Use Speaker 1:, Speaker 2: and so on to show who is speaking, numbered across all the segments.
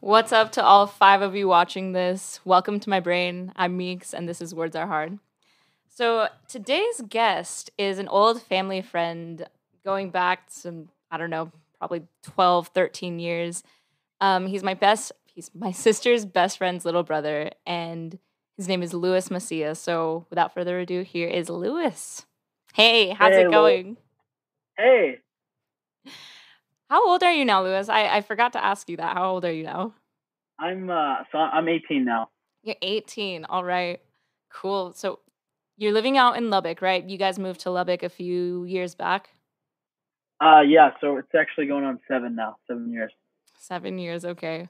Speaker 1: What's up to all five of you watching this? Welcome to my brain. I'm Meeks, and this is Words Are Hard. So, today's guest is an old family friend going back some, I don't know, probably 12, 13 years. Um, he's my best, he's my sister's best friend's little brother, and his name is Louis Macias. So, without further ado, here is Louis. Hey, how's
Speaker 2: Hey,
Speaker 1: it going?
Speaker 2: Hey,
Speaker 1: How old are you now, Louis? I, I forgot to ask you that. How old are you now?
Speaker 2: I'm uh so I'm 18 now.
Speaker 1: You're 18. All right. Cool. So you're living out in Lubbock, right? You guys moved to Lubbock a few years back.
Speaker 2: Uh yeah, so it's actually going on 7 now, 7 years.
Speaker 1: Seven years. Okay.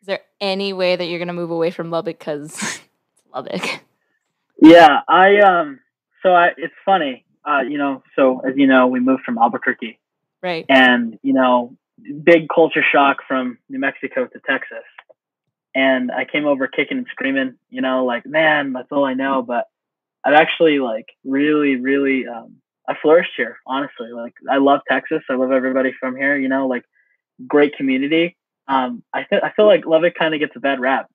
Speaker 1: Is there any way that you're going to move away from Lubbock? Because it's Lubbock.
Speaker 2: Yeah, I um so I it's funny. Uh you know, so as you know, we moved from Albuquerque
Speaker 1: Right.
Speaker 2: and you know, big culture shock from New Mexico to Texas. And I came over kicking and screaming, you know, like, man, that's all I know, but I've actually like really really um I flourished here, honestly. Like I love Texas. I love everybody from here, you know, like great community. Um I feel I feel like Lubbock kind of gets a bad rap.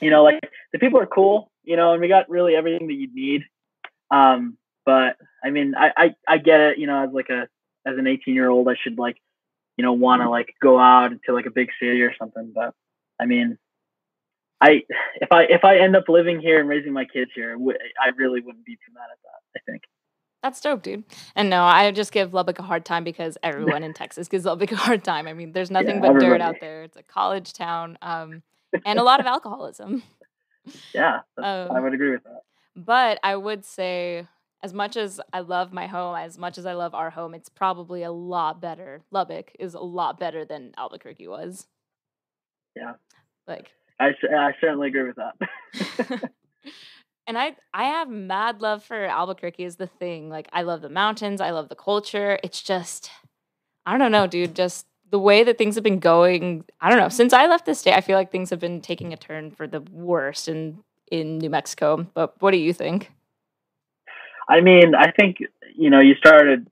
Speaker 2: You know, like the people are cool, you know, and we got really everything that you need. Um but I mean, I I I get it, you know, as like a as an 18 year old, I should like, you know, want to like go out to like a big city or something. But I mean, I if I if I end up living here and raising my kids here, I really wouldn't be too mad at that. I think.
Speaker 1: That's dope, dude. And no, I just give Lubbock a hard time because everyone in Texas gives Lubbock a hard time. I mean, there's nothing
Speaker 2: Yeah,
Speaker 1: but dirt out there. It's a college town um, and a lot of alcoholism.
Speaker 2: Yeah, that's- I
Speaker 1: Um,
Speaker 2: would agree with that.
Speaker 1: But I would say, as much as I love my home, as much as I love our home, it's probably a lot better. Lubbock is a lot better than Albuquerque was.
Speaker 2: Yeah.
Speaker 1: Like,
Speaker 2: I, I certainly agree with that.
Speaker 1: and I I have mad love for Albuquerque is the thing. Like, I love the mountains, I love the culture. It's just, I don't know, dude. Just the way that things have been going. I don't know. Since I left the state, I feel like things have been taking a turn for the worst in in New Mexico. But what do you think?
Speaker 2: I mean, I think you know, you started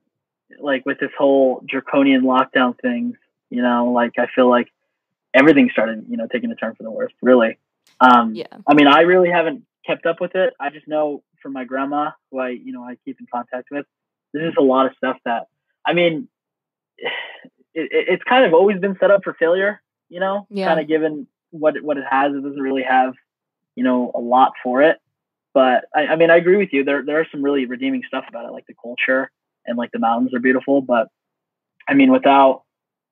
Speaker 2: like with this whole draconian lockdown things. You know, like I feel like everything started, you know, taking a turn for the worst. Really. Um,
Speaker 1: Yeah.
Speaker 2: I mean, I really haven't kept up with it. I just know from my grandma, who I, you know, I keep in contact with. There's just a lot of stuff that, I mean, it, it, it's kind of always been set up for failure. You know,
Speaker 1: Yeah.
Speaker 2: kind of given what it, what it has, it doesn't really have, you know, a lot for it. But I, I mean, I agree with you. There there are some really redeeming stuff about it, like the culture and like the mountains are beautiful. But I mean, without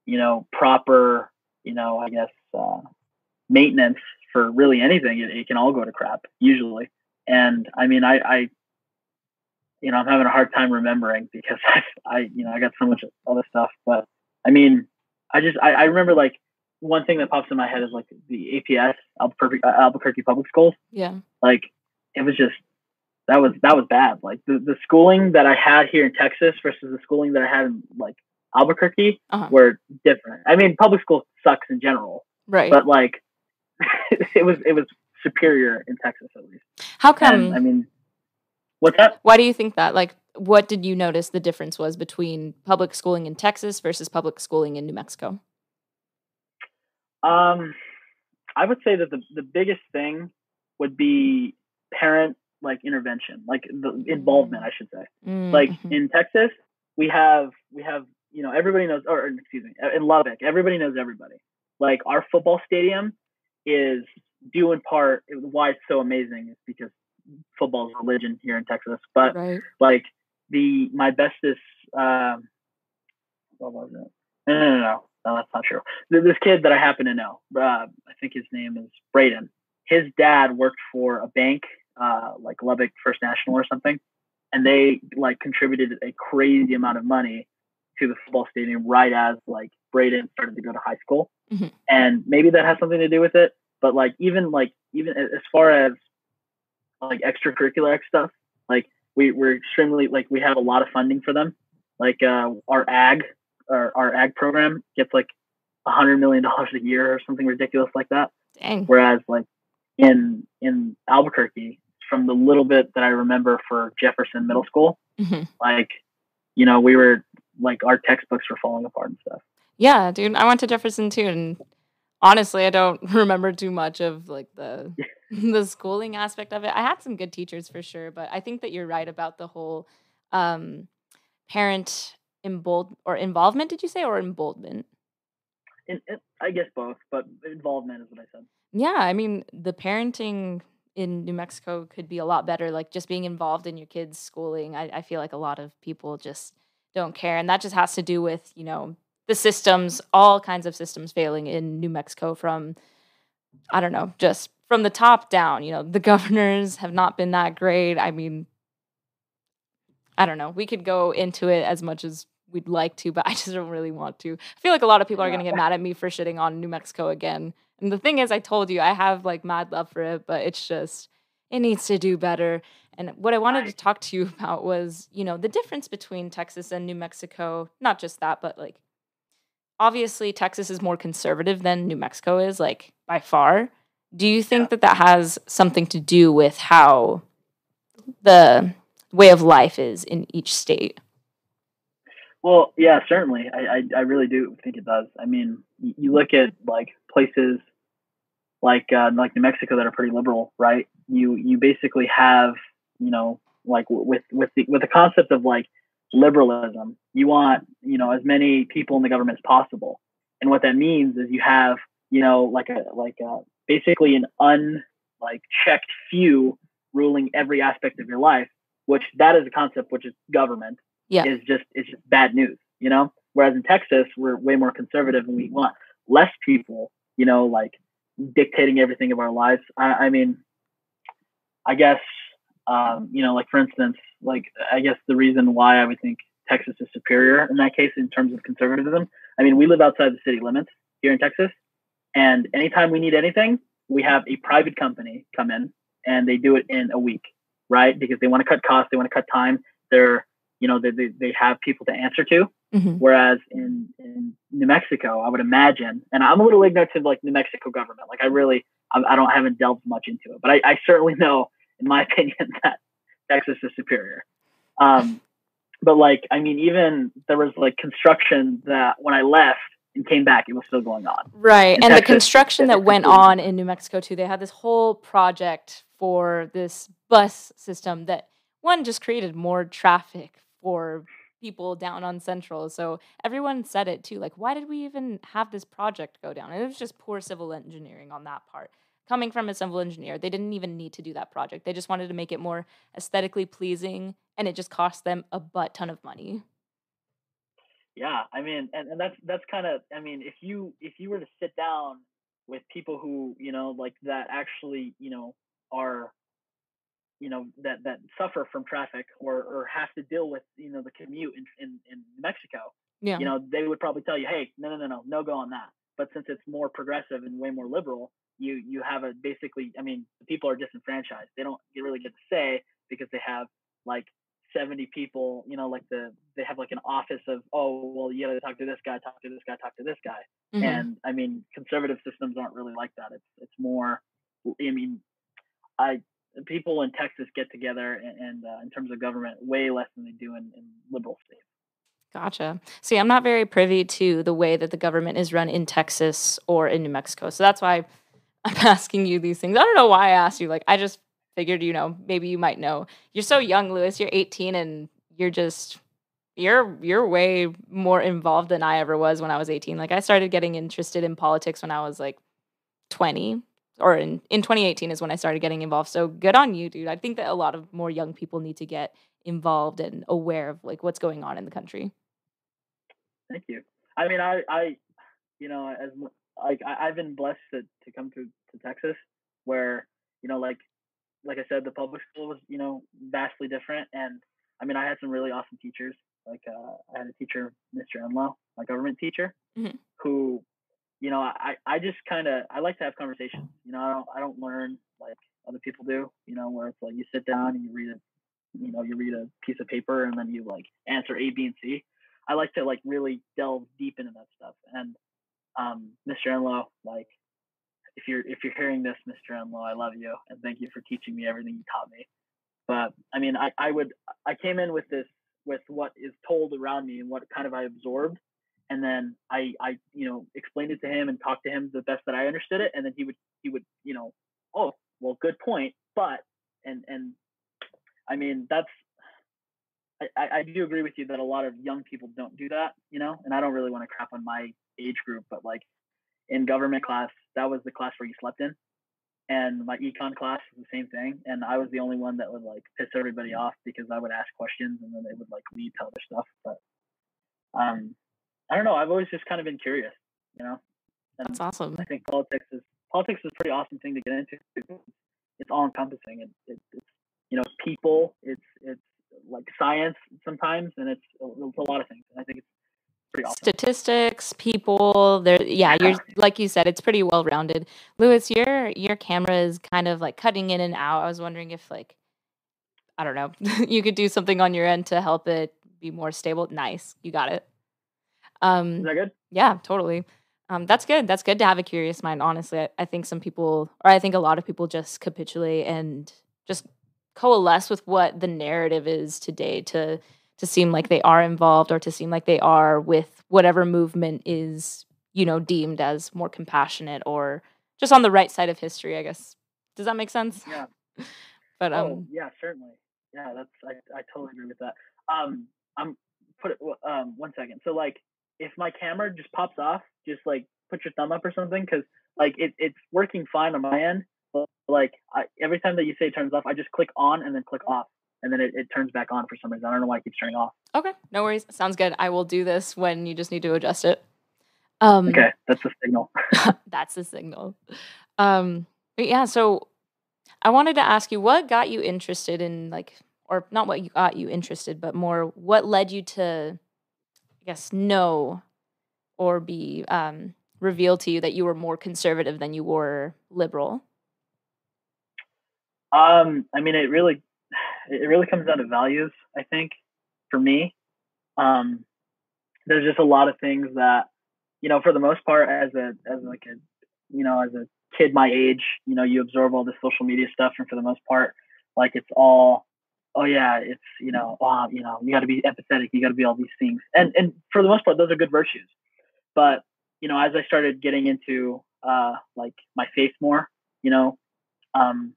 Speaker 2: you know proper, you know, I guess uh, maintenance for really anything, it, it can all go to crap usually. And I mean, I, I, you know, I'm having a hard time remembering because I, I, you know, I got so much other stuff. But I mean, I just, I, I remember like one thing that pops in my head is like the APS Albuquerque, uh, Albuquerque Public Schools.
Speaker 1: Yeah.
Speaker 2: Like it was just that was that was bad. Like the the schooling that I had here in Texas versus the schooling that I had in like Albuquerque
Speaker 1: Uh-huh.
Speaker 2: were different. I mean, public school sucks in general,
Speaker 1: Right.
Speaker 2: but like it was it was superior in Texas at least.
Speaker 1: How come?
Speaker 2: And I mean, what's that?
Speaker 1: why do you think that? Like, what did you notice the difference was between public schooling in Texas versus public schooling in New Mexico?
Speaker 2: Um, I would say that the the biggest thing would be parent like intervention, like the involvement, I should say. like
Speaker 1: Mhm.
Speaker 2: in Texas, we have we have you know everybody knows or excuse me in Lubbock everybody knows everybody. Like our football stadium is due in part why it's so amazing is because football is religion here in Texas. But
Speaker 1: right.
Speaker 2: like the my bestest um what was it? No, no, no, no, no, that's not true. Th- This kid that I happen to know, uh, I think his name is Braden. His dad worked for a bank, uh, like Lubbock First National or something, and they like contributed a crazy amount of money to the football stadium right as like Braden started to go to high school,
Speaker 1: Mhm.
Speaker 2: and maybe that has something to do with it. But like even like even as far as like extracurricular stuff, like we we're extremely like we have a lot of funding for them. Like uh, our ag, our, our ag program gets like a hundred million dollars a year or something ridiculous like that.
Speaker 1: Dang.
Speaker 2: Whereas like in in Albuquerque, from the little bit that I remember for Jefferson Middle School,
Speaker 1: Mhm.
Speaker 2: like you know we were like our textbooks were falling apart and stuff.
Speaker 1: Yeah, dude. I went to Jefferson too, and honestly, I don't remember too much of like the the schooling aspect of it. I had some good teachers for sure, but I think that you're right about the whole um, parent embold or involvement. Did you say or emboldenment?
Speaker 2: In, in, I guess both, but involvement is what I said.
Speaker 1: Yeah, I mean the parenting in New Mexico could be a lot better. Like just being involved in your kids' schooling. I, I feel like a lot of people just don't care, and that just has to do with you know the systems, all kinds of systems failing in New Mexico from, I don't know, just from the top down. You know, the governors have not been that great. I mean, I don't know. We could go into it as much as we'd like to, but I just don't really want to. I feel like a lot of people are going to get mad at me for shitting on New Mexico again. And the thing is, I told you, I have like mad love for it, but it's just, it needs to do better. And what I wanted to talk to you about was, you know, the difference between Texas and New Mexico. Not just that, but like obviously Texas is more conservative than New Mexico is, like by far. Do you think yeah. that that has something to do with how the way of life is in each state?
Speaker 2: Well, yeah, certainly. I, I, I really do think it does. I mean, you look at like places like uh, like New Mexico that are pretty liberal, right? You you basically have you know like with with the with the concept of like liberalism. You want, you know, as many people in the government as possible. And what that means is you have, you know, like a like a basically an un like checked few ruling every aspect of your life, which that is a concept which is government. Yeah. Is just it's just bad news, you know? Whereas in Texas we're way more conservative and we want less people, you know, like dictating everything of our lives. I, I mean, I guess um, you know, like for instance, like I guess the reason why I would think Texas is superior in that case in terms of conservatism. I mean, we live outside the city limits here in Texas, and anytime we need anything, we have a private company come in and they do it in a week, right? Because they want to cut costs, they want to cut time. They're, you know, they, they, they have people to answer to. Mm-hmm. Whereas in, in New Mexico, I would imagine, and I'm a little ignorant to like New Mexico government. Like I really, I, I don't haven't delved much into it, but I, I certainly know, in my opinion, that Texas is superior. Um, but like, I mean, even there was like construction that when I left and came back, it was still going on.
Speaker 1: Right. In and Texas, the construction that went on in New Mexico too, they had this whole project for this bus system that one just created more traffic for people down on Central. So everyone said it too. Like, why did we even have this project go down? And it was just poor civil engineering on that part coming from a civil engineer, they didn't even need to do that project. They just wanted to make it more aesthetically pleasing, and it just cost them a butt ton of money.
Speaker 2: Yeah, I mean, and, and that's that's kind of, I mean, if you if you were to sit down with people who you know like that actually you know are you know that that suffer from traffic or or have to deal with you know the commute in in, in Mexico, yeah. you know, they would probably tell you, hey, no, no, no, no, no go on that. But since it's more progressive and way more liberal, you you have a basically i mean the people are disenfranchised they don't really get to say because they have like 70 people you know like the they have like an office of oh well you gotta talk to this guy talk to this guy talk to this guy mm-hmm. and i mean conservative systems aren't really like that it's it's more i mean i people in texas get together and, and uh, in terms of government way less than they do in, in liberal states
Speaker 1: Gotcha. See, I'm not very privy to the way that the government is run in Texas or in New Mexico. So that's why I'm asking you these things. I don't know why I asked you. Like, I just figured, you know, maybe you might know. You're so young, Louis. You're 18 and you're just you're you're way more involved than I ever was when I was 18. Like I started getting interested in politics when I was like 20 or in, in 2018 is when I started getting involved. So good on you, dude. I think that a lot of more young people need to get involved and aware of like what's going on in the country.
Speaker 2: Thank you. I mean, I, I, you know, as like I, I've been blessed to, to come to, to Texas where, you know, like like I said, the public school was, you know, vastly different. And I mean I had some really awesome teachers. Like uh, I had a teacher, Mr. Enlow, my government teacher, mm-hmm. who, you know, I, I just kinda I like to have conversations. You know, I don't I don't learn like other people do, you know, where it's like you sit down and you read a you know, you read a piece of paper and then you like answer A, B, and C. I like to like really delve deep into that stuff. And um, Mr. Enlow, like if you're if you're hearing this, Mr. Enlow, I love you and thank you for teaching me everything you taught me. But I mean, I, I would I came in with this with what is told around me and what kind of I absorbed, and then I I you know explained it to him and talked to him the best that I understood it, and then he would he would you know oh well good point, but and and I mean that's I, I do agree with you that a lot of young people don't do that, you know, and I don't really want to crap on my age group, but like in government class, that was the class where you slept in. And my econ class was the same thing. And I was the only one that would like piss everybody off because I would ask questions and then they would like lead to other stuff. But um I don't know, I've always just kind of been curious, you know.
Speaker 1: And That's awesome.
Speaker 2: I think politics is politics is a pretty awesome thing to get into. It's all encompassing. It, it, it's you know people. It's it's like science sometimes, and it's, it's a lot of things. And I think it's pretty awesome.
Speaker 1: Statistics, people, there. Yeah, you're like you said, it's pretty well rounded. Louis, your your camera is kind of like cutting in and out. I was wondering if like I don't know, you could do something on your end to help it be more stable. Nice, you got it.
Speaker 2: Um, is that good?
Speaker 1: Yeah, totally. Um, that's good. That's good to have a curious mind. Honestly, I, I think some people, or I think a lot of people, just capitulate and just coalesce with what the narrative is today to to seem like they are involved or to seem like they are with whatever movement is you know deemed as more compassionate or just on the right side of history i guess does that make sense
Speaker 2: yeah
Speaker 1: but
Speaker 2: um oh, yeah certainly yeah that's I, I totally agree with that um i'm put it um one second so like if my camera just pops off just like put your thumb up or something because like it, it's working fine on my end But like I, every time that you say it turns off, I just click on and then click off, and then it, it turns back on for some reason. I don't know why it keeps turning off.
Speaker 1: Okay, no worries. Sounds good. I will do this when you just need to adjust it. Um,
Speaker 2: okay, that's the signal.
Speaker 1: that's the signal. Um, but yeah, so I wanted to ask you, what got you interested in like, or not what got you interested, but more what led you to, I guess, know or be um, revealed to you that you were more conservative than you were liberal.
Speaker 2: Um, I mean, it really, it really comes down to values. I think for me, um, there's just a lot of things that, you know, for the most part, as a as like a, you know, as a kid my age, you know, you absorb all this social media stuff, and for the most part, like it's all, oh yeah, it's you know, oh, you know, you got to be empathetic, you got to be all these things, and and for the most part, those are good virtues. But you know, as I started getting into uh, like my faith more, you know, um,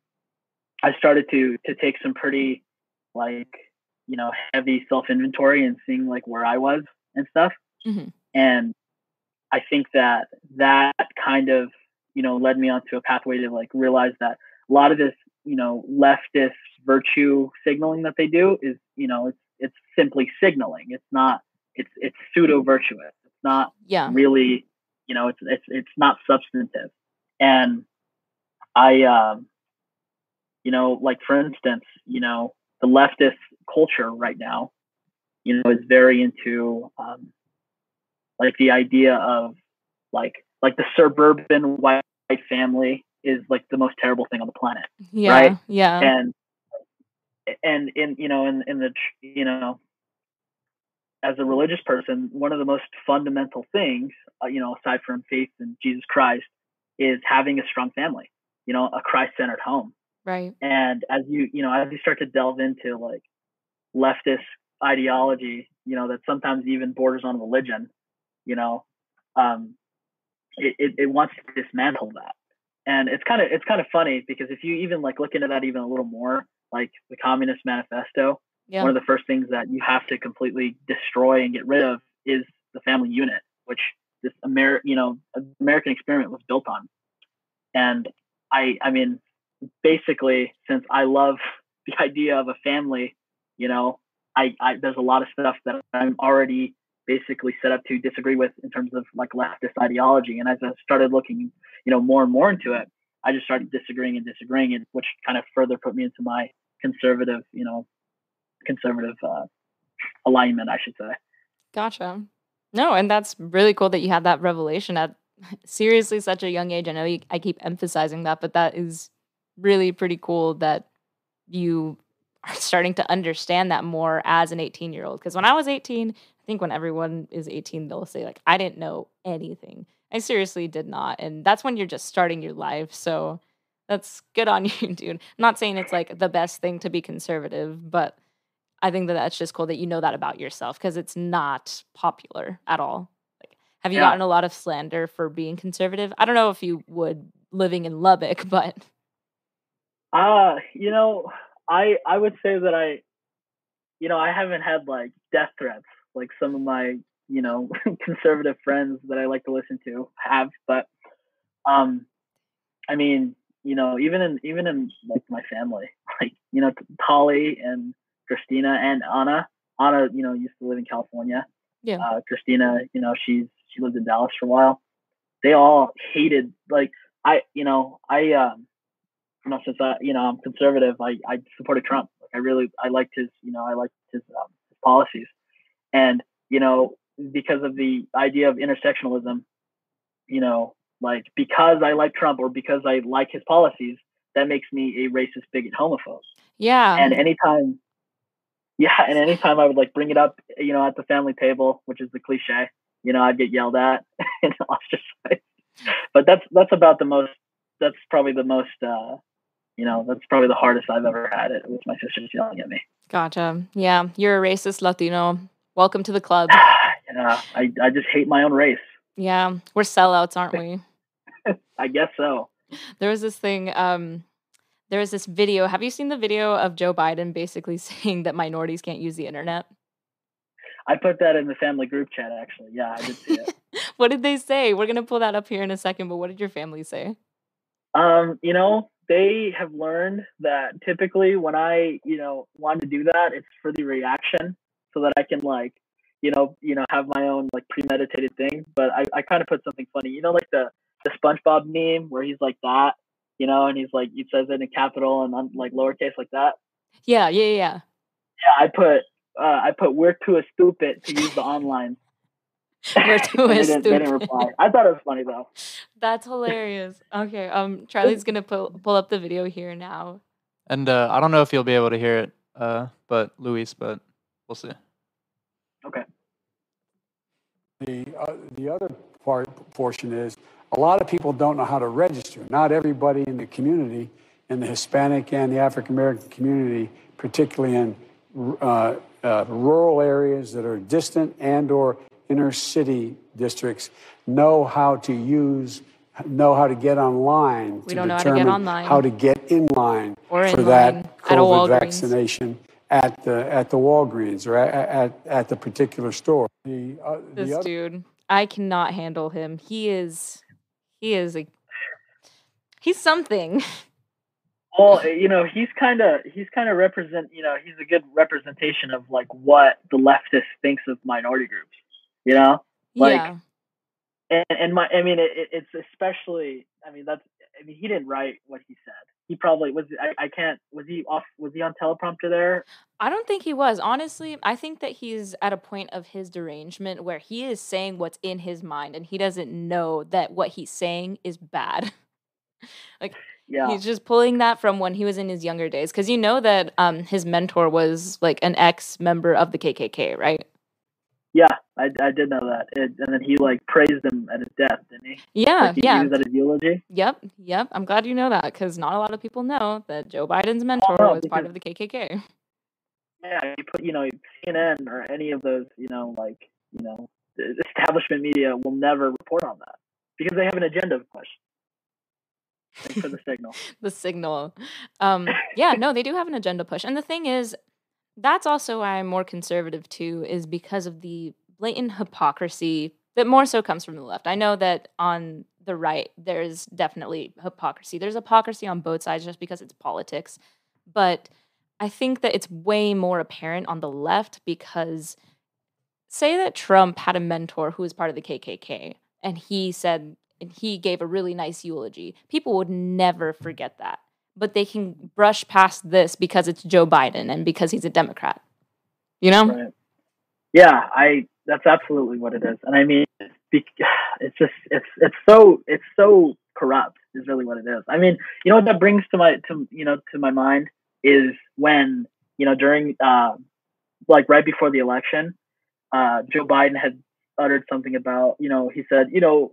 Speaker 2: I started to to take some pretty like you know heavy self inventory and seeing like where I was and stuff. Mm-hmm. And I think that that kind of you know led me onto a pathway to like realize that a lot of this you know leftist virtue signaling that they do is you know it's it's simply signaling. It's not it's it's pseudo virtuous. It's not
Speaker 1: yeah.
Speaker 2: really you know it's it's it's not substantive. And I um you know, like for instance, you know, the leftist culture right now, you know, is very into um, like the idea of like like the suburban white family is like the most terrible thing on the planet.
Speaker 1: Yeah.
Speaker 2: Right.
Speaker 1: Yeah.
Speaker 2: And and in you know in in the you know as a religious person, one of the most fundamental things, uh, you know, aside from faith in Jesus Christ, is having a strong family. You know, a Christ-centered home.
Speaker 1: Right.
Speaker 2: And as you, you know, as you start to delve into like leftist ideology, you know, that sometimes even borders on religion, you know, um, it, it, it wants to dismantle that. And it's kind of it's kind of funny because if you even like look into that even a little more, like the Communist Manifesto, yeah. one of the first things that you have to completely destroy and get rid of is the family unit, which this Amer you know American experiment was built on. And I I mean basically, since I love the idea of a family, you know, I, I there's a lot of stuff that I'm already basically set up to disagree with in terms of like leftist ideology. And as I started looking, you know, more and more into it, I just started disagreeing and disagreeing, and which kind of further put me into my conservative, you know, conservative uh, alignment, I should say.
Speaker 1: Gotcha. No, and that's really cool that you had that revelation at seriously such a young age. I know you, I keep emphasizing that, but that is really pretty cool that you are starting to understand that more as an 18 year old. Because when I was 18, I think when everyone is 18, they'll say, like, I didn't know anything. I seriously did not. And that's when you're just starting your life. So that's good on you, dude. I'm not saying it's like the best thing to be conservative, but I think that that's just cool that you know that about yourself because it's not popular at all. Like Have you
Speaker 2: Yeah.
Speaker 1: gotten a lot of slander for being conservative? I don't know if you would living in Lubbock, but
Speaker 2: Uh, you know, I I would say that I, you know, I haven't had like death threats like some of my you know conservative friends that I like to listen to have, but um, I mean, you know, even in even in like my family, like you know, Holly and Christina and Anna. Anna, you know, used to live in California.
Speaker 1: Yeah.
Speaker 2: Uh, Christina, you know, she's she lived in Dallas for a while. They all hated like I, you know, I um you know, since I, you know, I'm conservative, I, I supported Trump. Like I really, I liked his, you know, I liked his, um, his policies, and you know, because of the idea of intersectionalism, you know, like because I like Trump or because I like his policies, that makes me a racist, bigot, homophobe.
Speaker 1: yeah.
Speaker 2: And anytime, yeah, and anytime I would like bring it up, you know, at the family table, which is the cliche, you know, I'd get yelled at and ostracized. But that's that's about the most. That's probably the most. uh you know, that's probably the hardest I've ever had it with my sisters yelling at me.
Speaker 1: Gotcha. Yeah, you're a racist Latino. Welcome to the club.
Speaker 2: yeah, I, I just hate my own race.
Speaker 1: Yeah, we're sellouts, aren't we?
Speaker 2: I guess so.
Speaker 1: There was this thing. Um, there was this video. Have you seen the video of Joe Biden basically saying that minorities can't use the internet?
Speaker 2: I put that in the family group chat actually. Yeah, I did see it.
Speaker 1: what did they say? We're gonna pull that up here in a second. But what did your family say?
Speaker 2: um, you know, they have learned that typically when I, you know, want to do that, it's for the reaction so that I can like, you know, you know, have my own like premeditated thing. But I, I kind of put something funny, you know, like the the SpongeBob meme where he's like that, you know, and he's like he says it in capital and on like lowercase like that.
Speaker 1: Yeah, yeah, yeah.
Speaker 2: Yeah, I put uh, I put we're too stupid to use the online.
Speaker 1: We're too
Speaker 2: they, didn't, they didn't reply. I thought it was funny though.
Speaker 1: That's hilarious. Okay, um, Charlie's gonna pull pull up the video here now.
Speaker 3: And uh, I don't know if you'll be able to hear it, uh, but Luis, but we'll see.
Speaker 4: The, uh, the other part, portion is a lot of people don't know how to register. Not everybody in the community, in the Hispanic and the African American community, particularly in uh, uh, rural areas that are distant and or inner city districts, know how to use, know how to get online
Speaker 1: We
Speaker 4: to
Speaker 1: don't know how to get online.
Speaker 4: how to get in line
Speaker 1: Or
Speaker 4: for
Speaker 1: in
Speaker 4: that
Speaker 1: line
Speaker 4: COVID vaccination at the at the Walgreens or at, at, at the particular store. The, uh,
Speaker 1: This
Speaker 4: the other
Speaker 1: dude, I cannot handle him. He is, he is a, he's something.
Speaker 2: Well, eh, you know, he's kind of he's kind of represent. You know, he's a good representation of like what the leftist thinks of minority groups. You know, Like,
Speaker 1: yeah,
Speaker 2: and, and my I mean, it, it- it's especially. I mean, that's. I mean, he didn't write what he said. He probably was. I, I can't. Was he off? Was he on teleprompter there?
Speaker 1: I don't think he was. Honestly, I think that he's at a point of his derangement where he is saying what's in his mind and he doesn't know that what he's saying is bad. like
Speaker 2: Yeah.
Speaker 1: he's just pulling that from when he was in his younger days because you know that um his mentor was like an ex member of the KKK, right?
Speaker 2: Yeah, I, I did know that. It, and then he like praised him at his death, didn't he?
Speaker 1: Yeah,
Speaker 2: Like, he,
Speaker 1: yeah.
Speaker 2: He was at his eulogy.
Speaker 1: Yep, yep. I'm glad you know that because not a lot of people know that Joe Biden's mentor
Speaker 2: no,
Speaker 1: was part of the KKK.
Speaker 2: Yeah, you put you know CNN or any of those you know like you know establishment media will never report on that because they have an agenda of course. Thanks for the signal.
Speaker 1: the signal. Um, yeah, no, they do have an agenda push. And the thing is, that's also why I'm more conservative too, is because of the blatant hypocrisy that more so comes from the left. I know that on the right, there's definitely hypocrisy. There's hypocrisy on both sides just because it's politics. But I think that it's way more apparent on the left because say that Trump had a mentor who was part of the KKK and he said, and he gave a really nice eulogy, people would never forget that. But they can brush past this because it's Joe Biden and because he's a Democrat. You know?
Speaker 2: Right. Yeah, I. That's absolutely what it is, and I mean, it's, just it's it's so it's so corrupt is really what it is. I mean, you know what that brings to my to you know to my mind is when you know during uh, like right before the election, uh, Joe Biden had uttered something about you know he said you know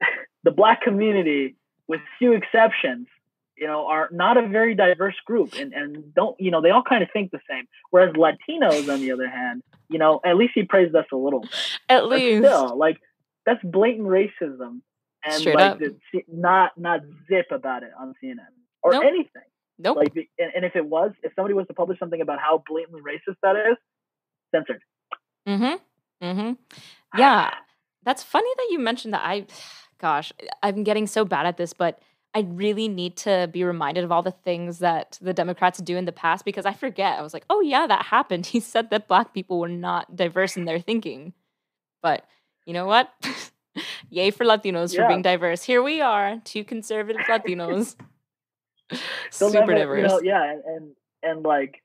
Speaker 2: the black community with few exceptions you know are not a very diverse group and and don't you know they all kind of think the same whereas latinos on the other hand you know at least he praised us a little bit
Speaker 1: At
Speaker 2: but
Speaker 1: least.
Speaker 2: still like that's blatant racism, and
Speaker 1: Straight
Speaker 2: like the- not not zip about it on CNN or
Speaker 1: Nope.
Speaker 2: anything.
Speaker 1: Nope.
Speaker 2: Like, the- and, and if it was, if somebody was to publish something about how blatantly racist that is, censored.
Speaker 1: Mm-hmm. Mm-hmm. Yeah. That's funny that you mentioned that. I, gosh, I'm getting so bad at this, but I really need to be reminded of all the things that the Democrats do in the past because I forget. I was like, oh, yeah, that happened. He said that black people were not diverse in their thinking. But you know what? Yay for Latinos for being diverse. Here we are, two conservative Latinos. Super
Speaker 2: never-
Speaker 1: diverse.
Speaker 2: You know, yeah, and, and and like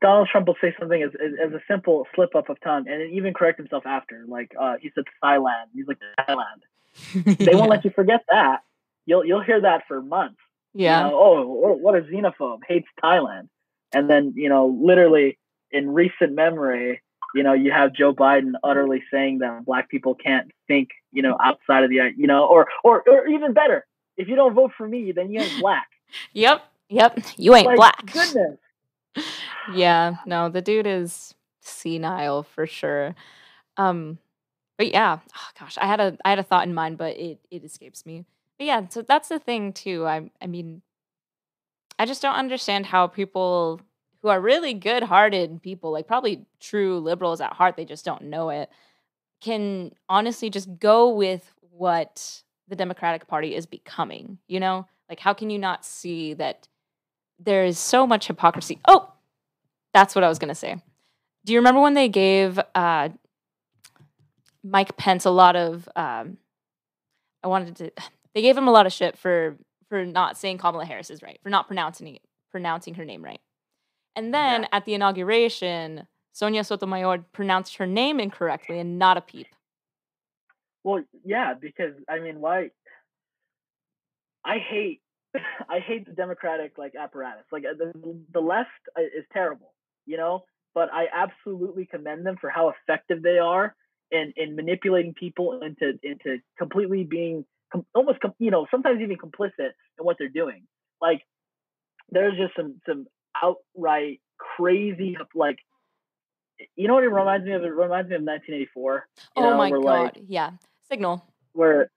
Speaker 2: Donald Trump will say something as, as, as a simple slip up of tongue, and even correct himself after. Like uh, he said Thailand. He's like Thailand. They won't let you forget that. You'll you'll hear that for months. you
Speaker 1: Yeah.
Speaker 2: know, oh, oh, what a xenophobe hates Thailand, and then you know, literally in recent memory, you know, you have Joe Biden utterly saying that black people can't think, you know, outside of the, you know, or or or even better, if you don't vote for me, then you ain't black.
Speaker 1: Yep. Yep. You ain't
Speaker 2: like,
Speaker 1: black.
Speaker 2: Goodness.
Speaker 1: yeah, no, the dude is senile for sure. Um, but yeah, oh, gosh, I had a I had a thought in mind, but it it escapes me. But yeah, so that's the thing too. I I mean, I just don't understand how people who are really good-hearted people, like probably true liberals at heart, they just don't know it, can honestly just go with what the Democratic Party is becoming. You know, like how can you not see that? there is so much hypocrisy. Oh, that's what I was going to say. Do you remember when they gave uh, Mike Pence a lot of? Um, I wanted to. They gave him a lot of shit for for not saying Kamala Harris is right, for not pronouncing it, pronouncing her name right. And then
Speaker 2: Yeah.
Speaker 1: at the inauguration, Sonia Sotomayor pronounced her name incorrectly and not a peep.
Speaker 2: Well, yeah, because I mean, why? I hate, I hate the Democratic like apparatus. Like uh, the the left uh, is terrible, you know. But I absolutely commend them for how effective they are in in manipulating people into into completely being com- almost com- you know sometimes even complicit in what they're doing. Like there's just some some outright crazy like you know what it reminds me of? It reminds me of 1984.
Speaker 1: Oh
Speaker 2: know,
Speaker 1: my god!
Speaker 2: like,
Speaker 1: yeah, signal.
Speaker 2: where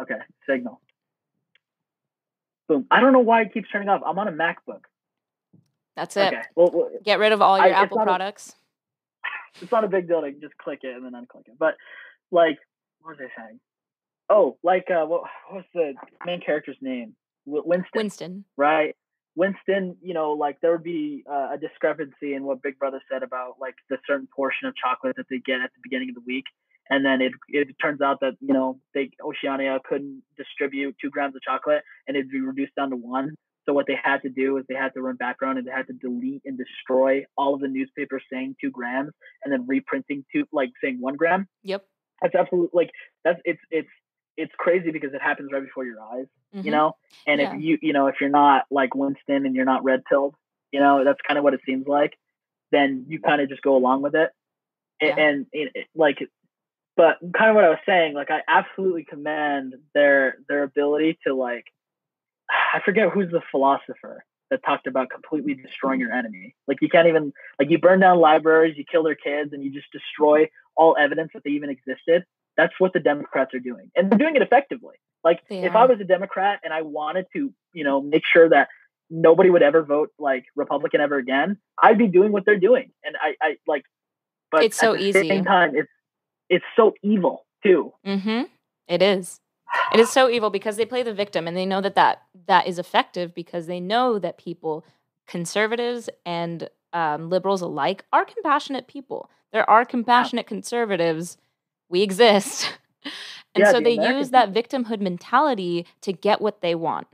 Speaker 2: okay signal boom i don't know why it keeps turning off i'm on a macbook
Speaker 1: That's it.
Speaker 2: okay well, well
Speaker 1: Get rid of all
Speaker 2: I-
Speaker 1: your
Speaker 2: it's
Speaker 1: Apple
Speaker 2: not a-
Speaker 1: products.
Speaker 2: it's not a big deal to just click it and then unclick it but like what was i saying oh like uh what, what was the main character's name? Winston?
Speaker 1: Winston.
Speaker 2: right. Winston you know like there would be uh, a discrepancy in what big brother said about like the certain portion of chocolate that they get at the beginning of the week. And then it it turns out that you know they oceania couldn't distribute two grams of chocolate and it'd be reduced down to one. So what they had to do is they had to run background and they had to delete and destroy all of the newspapers saying two grams and then reprinting two like saying one gram.
Speaker 1: Yep.
Speaker 2: that's absolutely like that's it's it's it's crazy because it happens right before your eyes
Speaker 1: Mhm.
Speaker 2: you know and
Speaker 1: Yeah.
Speaker 2: if you you know if you're not like winston and you're not red pilled you know that's kind of what it seems like then you kind of just go along with it A-
Speaker 1: Yeah.
Speaker 2: and, it, it- like but kind of what i was saying like i absolutely commend their their ability to like i forget who's the philosopher that talked about completely destroying your enemy like you can't even like you burn down libraries you kill their kids and you just destroy all evidence that they even existed that's what the democrats are doing and they're doing it effectively like
Speaker 1: They
Speaker 2: if I was a Democrat and I wanted to, you know, make sure that nobody would ever vote like Republican ever again, I'd be doing what they're doing. And I, I like, but
Speaker 1: It's so
Speaker 2: at the
Speaker 1: easy.
Speaker 2: Same time, it's it's so evil too.
Speaker 1: Mm-hmm. It is. It is so evil because they play the victim and they know that that, that is effective because they know that people, conservatives and um, liberals alike, are compassionate people. There are compassionate conservatives. We exist. and
Speaker 2: Yeah,
Speaker 1: so
Speaker 2: the
Speaker 1: they
Speaker 2: American
Speaker 1: use that victimhood mentality to get what they want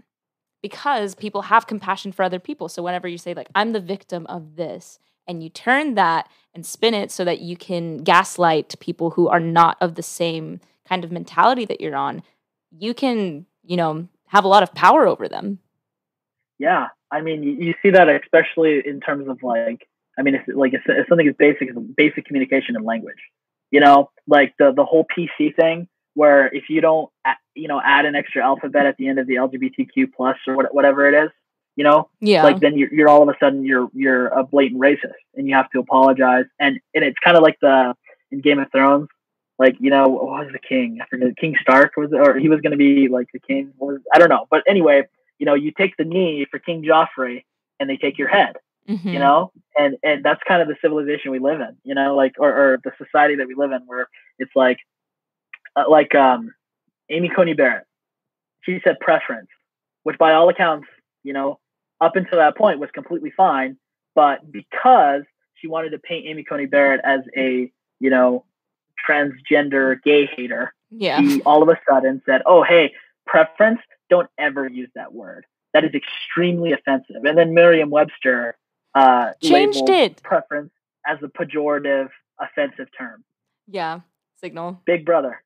Speaker 1: because people have compassion for other people. So whenever you say, like, I'm the victim of this, and you turn that and spin it so that you can gaslight people who are not of the same kind of mentality that you're on, you can, you know, have a lot of power over them.
Speaker 2: Yeah, I mean, you, see that especially in terms of like, I mean, it's like it's, it's something as basic as basic communication and language. You know, like the the whole PC thing, where if you don't, you know, add an extra alphabet at the end of the LGBTQ plus or what, whatever it is, you know,
Speaker 1: Yeah.
Speaker 2: like then you're, you're all of a sudden you're you're a blatant racist and you have to apologize and and it's kind of like the in Game of Thrones like you know oh, what was the king? I forget. King Stark was, or he was going to be like the king. Was I don't know. But anyway, you know, you take the knee for King Joffrey, and they take your head.
Speaker 1: Mhm.
Speaker 2: You know, and and that's kind of the civilization we live in. You know, like or, or the society that we live in, where it's like, uh, like um, Amy Coney Barrett. She said preference, which by all accounts, you know, up until that point was completely fine. But because she wanted to paint Amy Coney Barrett as a, you know, transgender gay hater,
Speaker 1: yeah.
Speaker 2: he all of a sudden said, "Oh, hey, preference. Don't ever use that word. That is extremely offensive." And then Merriam-Webster uh,
Speaker 1: Changed it.
Speaker 2: preference as a pejorative, offensive term.
Speaker 1: Yeah. Signal.
Speaker 2: Big brother.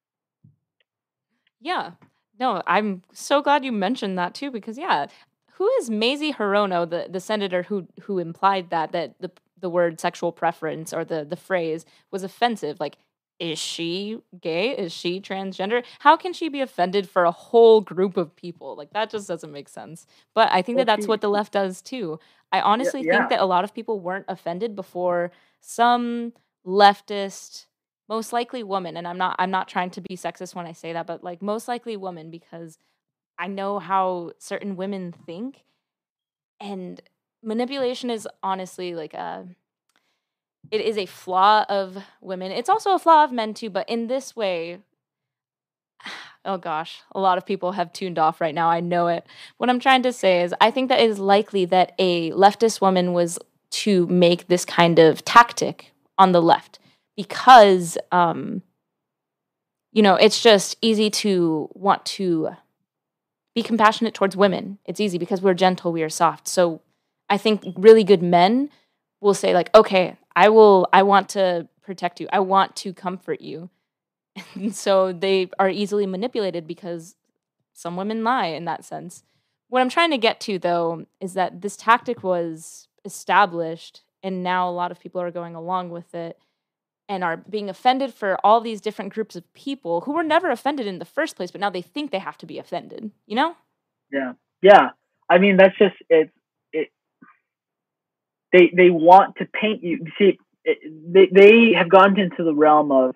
Speaker 1: Yeah. No, I'm so glad you mentioned that too, because yeah, who is Mazie Hirono, the, the senator who who implied that that the the word sexual preference or the the phrase was offensive? Like, is she gay? Is she transgender? How can she be offended for a whole group of people? Like that just doesn't make sense. But I think
Speaker 2: Well,
Speaker 1: that that's
Speaker 2: she-
Speaker 1: what the left does too. I honestly
Speaker 2: yeah.
Speaker 1: think that a lot of people weren't offended before some leftist most likely woman and i'm not i'm not trying to be sexist when i say that but like most likely woman because i know how certain women think and manipulation is honestly like a it is a flaw of women. It's also a flaw of men too but in this way oh gosh a lot of people have tuned off right now. I know it. What i'm trying to say is i think that it is likely that a leftist woman was to make this kind of tactic on the left because um you know it's just easy to want to be compassionate towards women. It's easy because we're gentle we are soft. So i think really good men will say like okay i will i want to protect you i want to comfort you and so they are easily manipulated because some women lie in that sense what i'm trying to get to though is that this tactic was established and now a lot of people are going along with it and are being offended for all these different groups of people who were never offended in the first place but now they think they have to be offended you know
Speaker 2: Yeah, yeah. I mean, that's just it. They they want to paint you. See, it, they they have gone into the realm of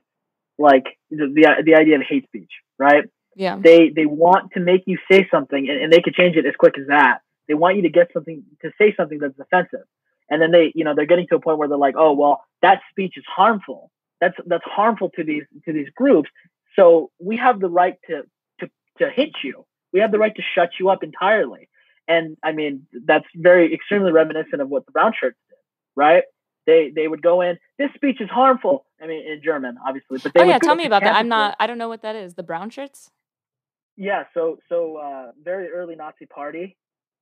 Speaker 2: like the the, the idea of hate speech, right?
Speaker 1: yeah
Speaker 2: They they want to make you say something, and, and they could change it as quick as that. They want you to get something to say something that's offensive, and then they you know they're getting to a point where they're like, oh well, that speech is harmful. That's that's harmful to these to these groups. So we have the right to to to hit you. We have the right to shut you up entirely. And I mean, that's very extremely reminiscent of what the brown shirts did, right? They they would go in. This speech is harmful. I mean, in German, obviously, but they
Speaker 1: oh yeah tell me about that i'm not i don't know what that is the brown shirts
Speaker 2: Yeah, so so uh, very early Nazi party,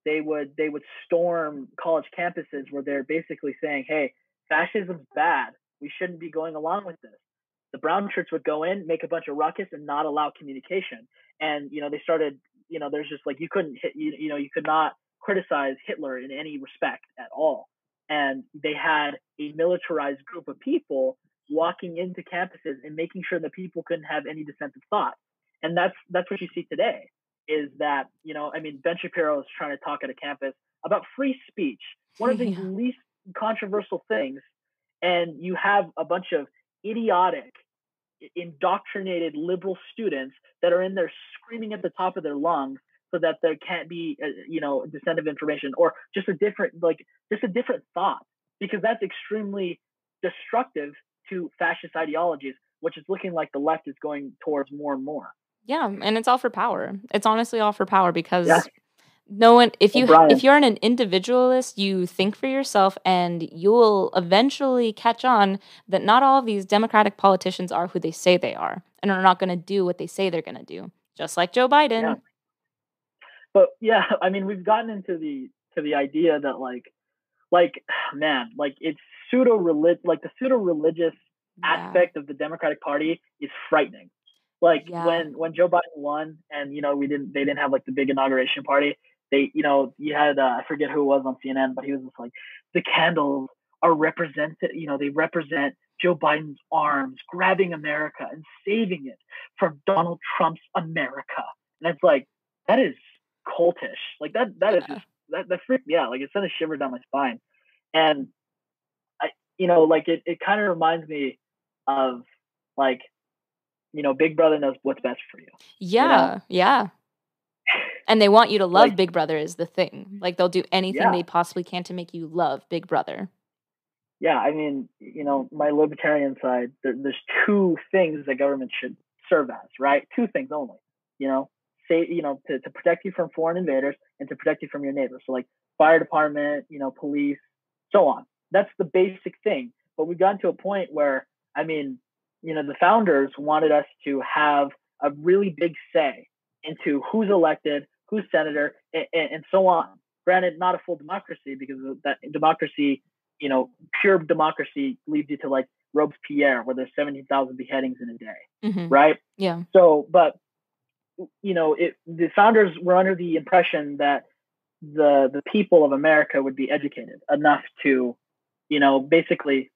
Speaker 2: they would they would storm college campuses where they're basically saying, "Hey, fascism's bad. We shouldn't be going along with this." The brown shirts would go in, make a bunch of ruckus, and not allow communication. And you know they started, you know, there's just like you couldn't hit, you, you know, you could not criticize Hitler in any respect at all. And they had a militarized group of people walking into campuses and making sure that people couldn't have any dissensive thought and that's that's what you see today is that you know i mean ben shapiro is trying to talk at a campus about free speech one of the
Speaker 1: Yeah.
Speaker 2: least controversial things and you have a bunch of idiotic indoctrinated liberal students that are in there screaming at the top of their lungs so that there can't be uh, you know dissensive information or just a different like just a different thought because that's extremely destructive to fascist ideologies which is looking like the left is going towards more and more
Speaker 1: Yeah, and it's all for power. It's honestly all for power because
Speaker 2: Yeah.
Speaker 1: No one if you
Speaker 2: O'Brien.
Speaker 1: if you're an individualist, you think for yourself and you'll eventually catch on that not all of these democratic politicians are who they say they are and are not going to do what they say they're going to do. Just like Joe Biden.
Speaker 2: Yeah. but yeah i mean we've gotten into the to the idea that like like man like it's pseudo relig like the pseudo religious
Speaker 1: Yeah.
Speaker 2: aspect of the democratic party is frightening like
Speaker 1: Yeah.
Speaker 2: when when joe biden won and you know we didn't they didn't have like the big inauguration party they you know you had uh, i forget who it was on cnn but he was just like the candles are represented you know they represent joe biden's arms grabbing america and saving it from donald trump's america and it's like that is cultish like that that is
Speaker 1: Yeah.
Speaker 2: just that, that freaked me out like it sent a shiver down my spine and i you know like it, it kind of reminds me of like you know, Big Brother knows what's best for you.
Speaker 1: Yeah, yeah. And they want you to love
Speaker 2: Like-
Speaker 1: Big Brother is the thing. Like they'll do anything
Speaker 2: Yeah.
Speaker 1: they possibly can to make you love Big Brother.
Speaker 2: Yeah, I mean, you know, my libertarian side, there, there's two things that government should serve as, right? Two things only. You know, say, you know, to, to protect you from foreign invaders and to protect you from your neighbors. So like fire department, you know, police, so on. That's the basic thing. But we've gotten to a point where, I mean, you know, the founders wanted us to have a really big say into who's elected, who's senator, and, and so on. Granted, not a full democracy because that democracy, you know, pure democracy leads you to like Robespierre, where there's 17,000 beheadings in a day,
Speaker 1: hmm
Speaker 2: right?
Speaker 1: Yeah.
Speaker 2: So, but you know, it, the founders were under the impression that the the people of America would be educated enough to, you know, basically.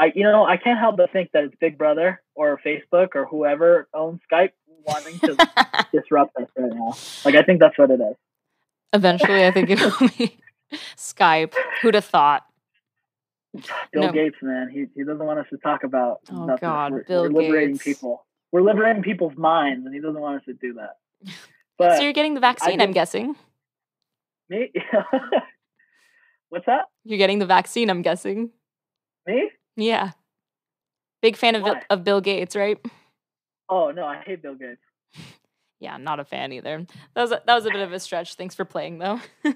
Speaker 2: I you know I can't help but think that it's Big Brother or Facebook or whoever owns Skype wanting to disrupt us right now. Like I think that's what it is.
Speaker 1: Eventually, I think it'll be Skype. Who'd have thought?
Speaker 2: Bill
Speaker 1: No.
Speaker 2: Gates, man, he he doesn't want us to talk about.
Speaker 1: Oh,
Speaker 2: nothing.
Speaker 1: God,
Speaker 2: we're,
Speaker 1: Bill
Speaker 2: we're liberating
Speaker 1: Gates.
Speaker 2: people. We're liberating people's minds, and he doesn't want us to do that. But
Speaker 1: so you're getting the vaccine, I'm guessing.
Speaker 2: me, what's that?
Speaker 1: You're getting the vaccine, I'm guessing.
Speaker 2: Me?
Speaker 1: Yeah. Big fan of,
Speaker 2: Why?
Speaker 1: of Bill Gates, right?
Speaker 2: Oh no, I hate Bill Gates.
Speaker 1: Yeah, I'm not a fan either. That was a, that was a bit of a stretch. Thanks for playing though.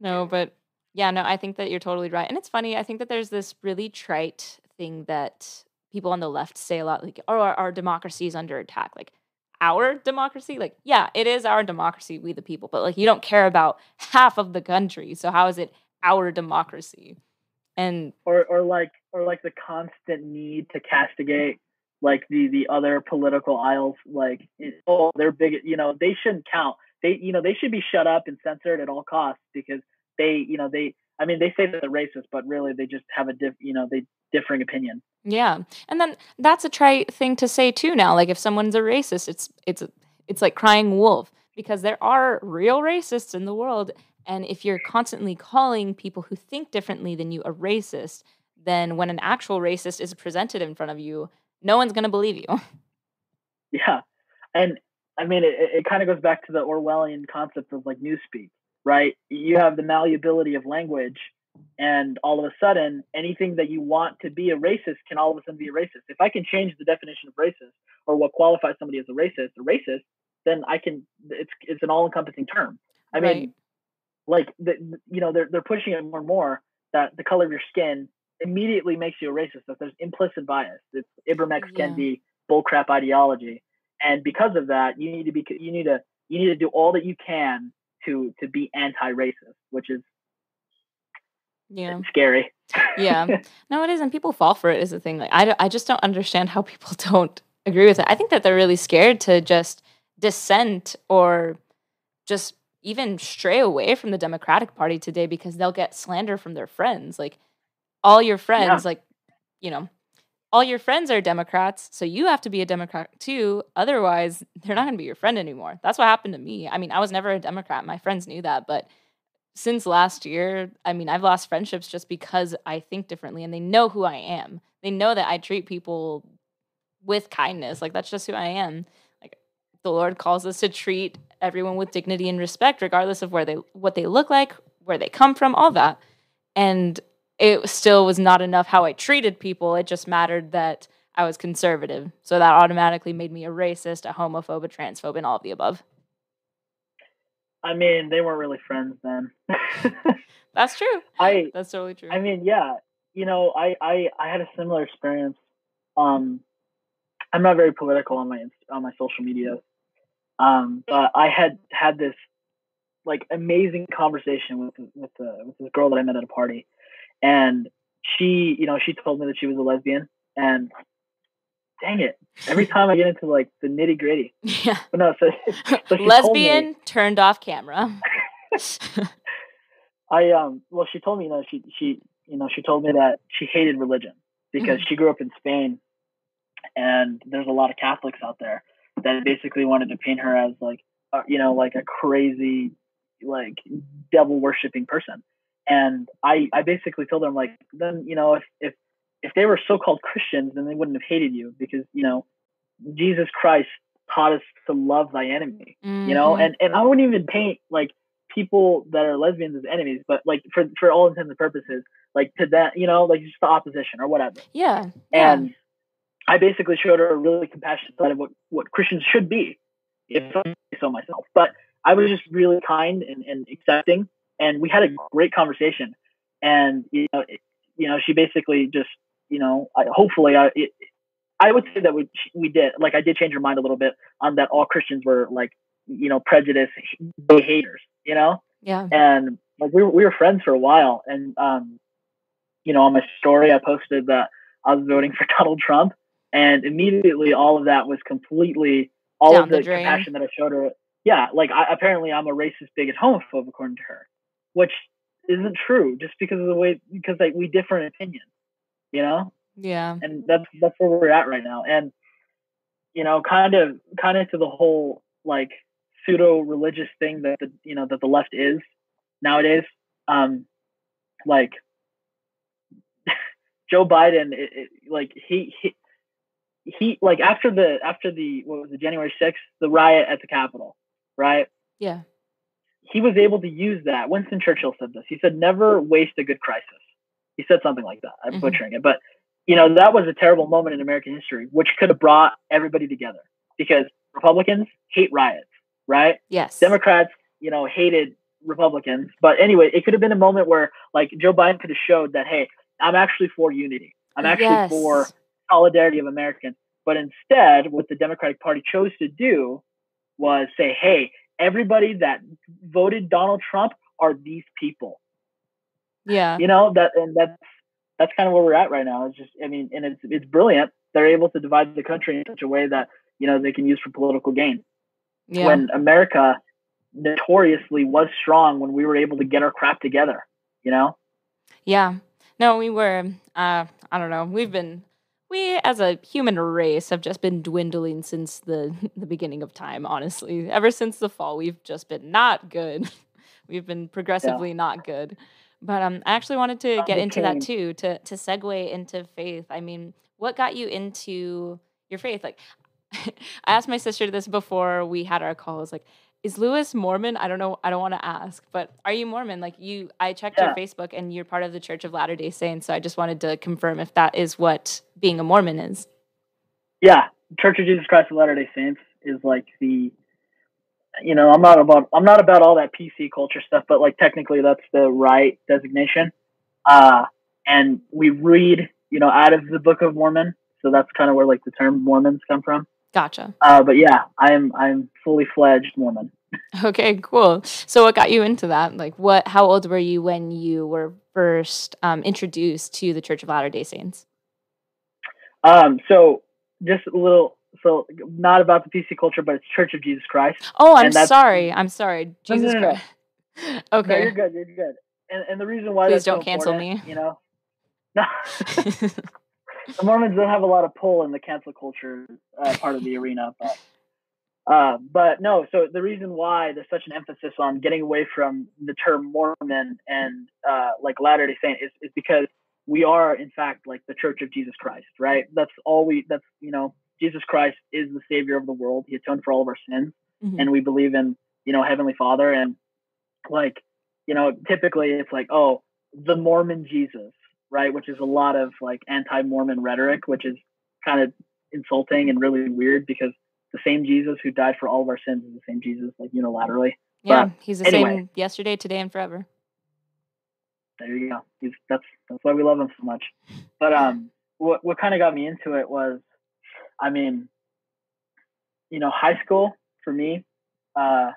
Speaker 1: no, but yeah, no, I think that you're totally right. And it's funny. I think that there's this really trite thing that people on the left say a lot, like, "Oh, our, our democracy is under attack." Like, our democracy, like, yeah, it is our democracy, we the people, but like, you don't care about half of the country. So how is it our democracy? And
Speaker 2: or or like or like the constant need to castigate like the the other political aisles like oh they're big you know they shouldn't count they you know they should be shut up and censored at all costs because they you know they i mean they say that they're racist but really they just have a diff you know they differing opinion
Speaker 1: Yeah. And then that's a trite thing to say too now. Like if someone's a racist, it's it's it's like crying wolf because there are real racists in the world and if you're constantly calling people who think differently than you a racist, then when an actual racist is presented in front of you, no one's going to believe you.
Speaker 2: yeah. And i mean it, it kind of goes back to the orwellian concept of like newspeak right? You have the malleability of language and all of a sudden anything that you want to be a racist can all of a sudden be a racist. If i can change the definition of racist or what qualifies somebody as a racist a racist then i can it's it's an all-encompassing term. I mean like the, you know they're, they're pushing it more and more that the color of your skin immediately makes you a racist that there's implicit bias it's Ibram X
Speaker 1: Yeah.
Speaker 2: Kendi bullcrap ideology and because of that you need to be you need to you need to do all that you can to to be anti-racist which is
Speaker 1: Yeah.
Speaker 2: scary
Speaker 1: Yeah. No, it isn't. People fall for it is the thing. Like I, I just don't understand how people don't agree with it. I think that they're really scared to just dissent or just even stray away from the Democratic Party today because they'll get slander from their friends. Like all your friends, like, you know, all your friends are Democrats, so you have to be a Democrat too. Otherwise, they're not going to be your friend anymore. That's what happened to me. I mean, I was never a Democrat. My friends knew that, but since last year, I mean, I've lost friendships just because I think differently and they know who I am. They know that I treat people with kindness. Like that's just who I am. Like the Lord calls us to treat everyone with dignity and respect regardless of where they what they look like, where they come from, all that. And it still was not enough how I treated people. It just mattered that I was conservative. So that automatically made me a racist, a homophobe, a transphobe, and all of the above.
Speaker 2: i mean they weren't really friends then
Speaker 1: That's true.
Speaker 2: i
Speaker 1: That's totally true.
Speaker 2: I mean, yeah, you know, I, I I had a similar experience. Um, I'm not very political on my on my social media, um, but I had had this like amazing conversation with with the with this girl that I met at a party, and she, you know, she told me that she was a lesbian, and dang it, every time I get into like the nitty gritty,
Speaker 1: yeah.
Speaker 2: but no, so, so she told me-
Speaker 1: Lesbian turned off camera.
Speaker 2: I um well she told me you know she she you know she told me that she hated religion because she grew up in Spain and there's a lot of Catholics out there that basically wanted to paint her as like uh, you know like a crazy like devil worshipping person and I I basically told her I'm like then you know if if if they were so-called Christians, then they wouldn't have hated you because you know Jesus Christ taught us to love thy enemy. You know,
Speaker 1: Mhm.
Speaker 2: and and I wouldn't even paint like people that are lesbians as enemies, but like for for all intents and purposes, like to that, you know, like just the opposition or whatever.
Speaker 1: yeah, yeah,
Speaker 2: And I basically showed her a really compassionate side of what, what Christians should be, if I say so myself. But I was just really kind and, and accepting, and we had a great conversation. And you know, it, you know, she basically just, you know, I, hopefully, I, it, I would say that we we did like I did change her mind a little bit on that all Christians were like, you know, prejudice, gay haters, you know?
Speaker 1: Yeah,
Speaker 2: and like we were, we were friends for a while. And um you know on my story i posted that i was voting for donald trump. And immediately all of that was completely all
Speaker 1: Down
Speaker 2: of
Speaker 1: the
Speaker 2: the, compassion that i showed her yeah like I, apparently i'm a racist bigot homophobe according to her which isn't true just because of the way because like we differ in opinion you know?
Speaker 1: Yeah,
Speaker 2: and that's that's where we're at right now. And you know kind of kind of to the whole like pseudo religious thing that the you know that the left is nowadays um like joe biden it, it, like he, he he like after the after the what was it january 6th the riot at the capitol right?
Speaker 1: Yeah,
Speaker 2: he was able to use that. Winston Churchill said this. He said, "Never waste a good crisis." He said something like that. I'm
Speaker 1: Mhm.
Speaker 2: butchering it, but you know that was a terrible moment in American history, which could have brought everybody together because Republicans hate riots, right?
Speaker 1: yes,
Speaker 2: Democrats, you know, hated Republicans. But anyway, it could have been a moment where like Joe Biden could have showed that, hey, I'm actually for unity. I'm actually
Speaker 1: yes.
Speaker 2: for solidarity of Americans. But instead, what the Democratic Party chose to do was say, hey, everybody that voted Donald Trump are these people.
Speaker 1: yeah,
Speaker 2: You know, that and that's that's kind of where we're at right now. It's just I mean, and it's it's brilliant. They're able to divide the country in such a way that, you know, they can use for political gain.
Speaker 1: yeah,
Speaker 2: When America notoriously was strong when we were able to get our crap together, you know?
Speaker 1: yeah. No, we were. Uh, I don't know. We've been. We, as a human race, have just been dwindling since the the beginning of time. Honestly, ever since the fall, we've just been not good. we've been progressively not good. But um, I actually wanted to get into that too, to to segue into faith. I mean, what got you into your faith? Like, I asked my sister this before we had our call. I was like, "Is Louis Mormon?" I don't know. I don't want to ask, but are you Mormon? Like you, I checked your Facebook, and you're part of the Church of Latter Day Saints. So I just wanted to confirm if that is what being a Mormon is.
Speaker 2: yeah, Church of Jesus Christ of Latter Day Saints is like the, you know, I'm not about I'm not about all that PC culture stuff, but like technically that's the right designation. Uh, and we read, you know, out of the Book of Mormon, so that's kind of where like the term Mormons come from.
Speaker 1: Gotcha.
Speaker 2: Uh, but yeah, I'm I'm fully fledged Mormon.
Speaker 1: Okay, cool. So what got you into that? Like, what? How old were you when you were first um, introduced to the Church of Latter Day Saints?
Speaker 2: Um, so just a little, so not about the PC culture, but it's Church of Jesus Christ.
Speaker 1: Oh, I'm sorry. I'm sorry.
Speaker 2: No, no,
Speaker 1: Jesus
Speaker 2: no, no.
Speaker 1: Christ.
Speaker 2: No,
Speaker 1: Okay.
Speaker 2: you're good. You're good. And and the reason why
Speaker 1: Please
Speaker 2: that's
Speaker 1: don't cancel me.
Speaker 2: You know, no, the Mormons don't have a lot of pull in the cancel culture uh, part of the arena, but uh, but no. So the reason why there's such an emphasis on getting away from the term Mormon and uh, like Latter Day Saint is is because we are in fact like the Church of Jesus Christ, right? That's all we. That's you know, Jesus Christ is the Savior of the world. He atoned for all of our sins
Speaker 1: Mhm.
Speaker 2: and we believe in you know heavenly father and like you know typically it's like oh the mormon jesus right which is a lot of like anti-mormon rhetoric which is kind of insulting and really weird because the same jesus who died for all of our sins is the same jesus like unilaterally
Speaker 1: yeah,
Speaker 2: but
Speaker 1: he's the
Speaker 2: anyway.
Speaker 1: same yesterday, today, and forever.
Speaker 2: there you go He's, that's that's why we love him so much but um what what kind of got me into it was i mean you know high school for me uh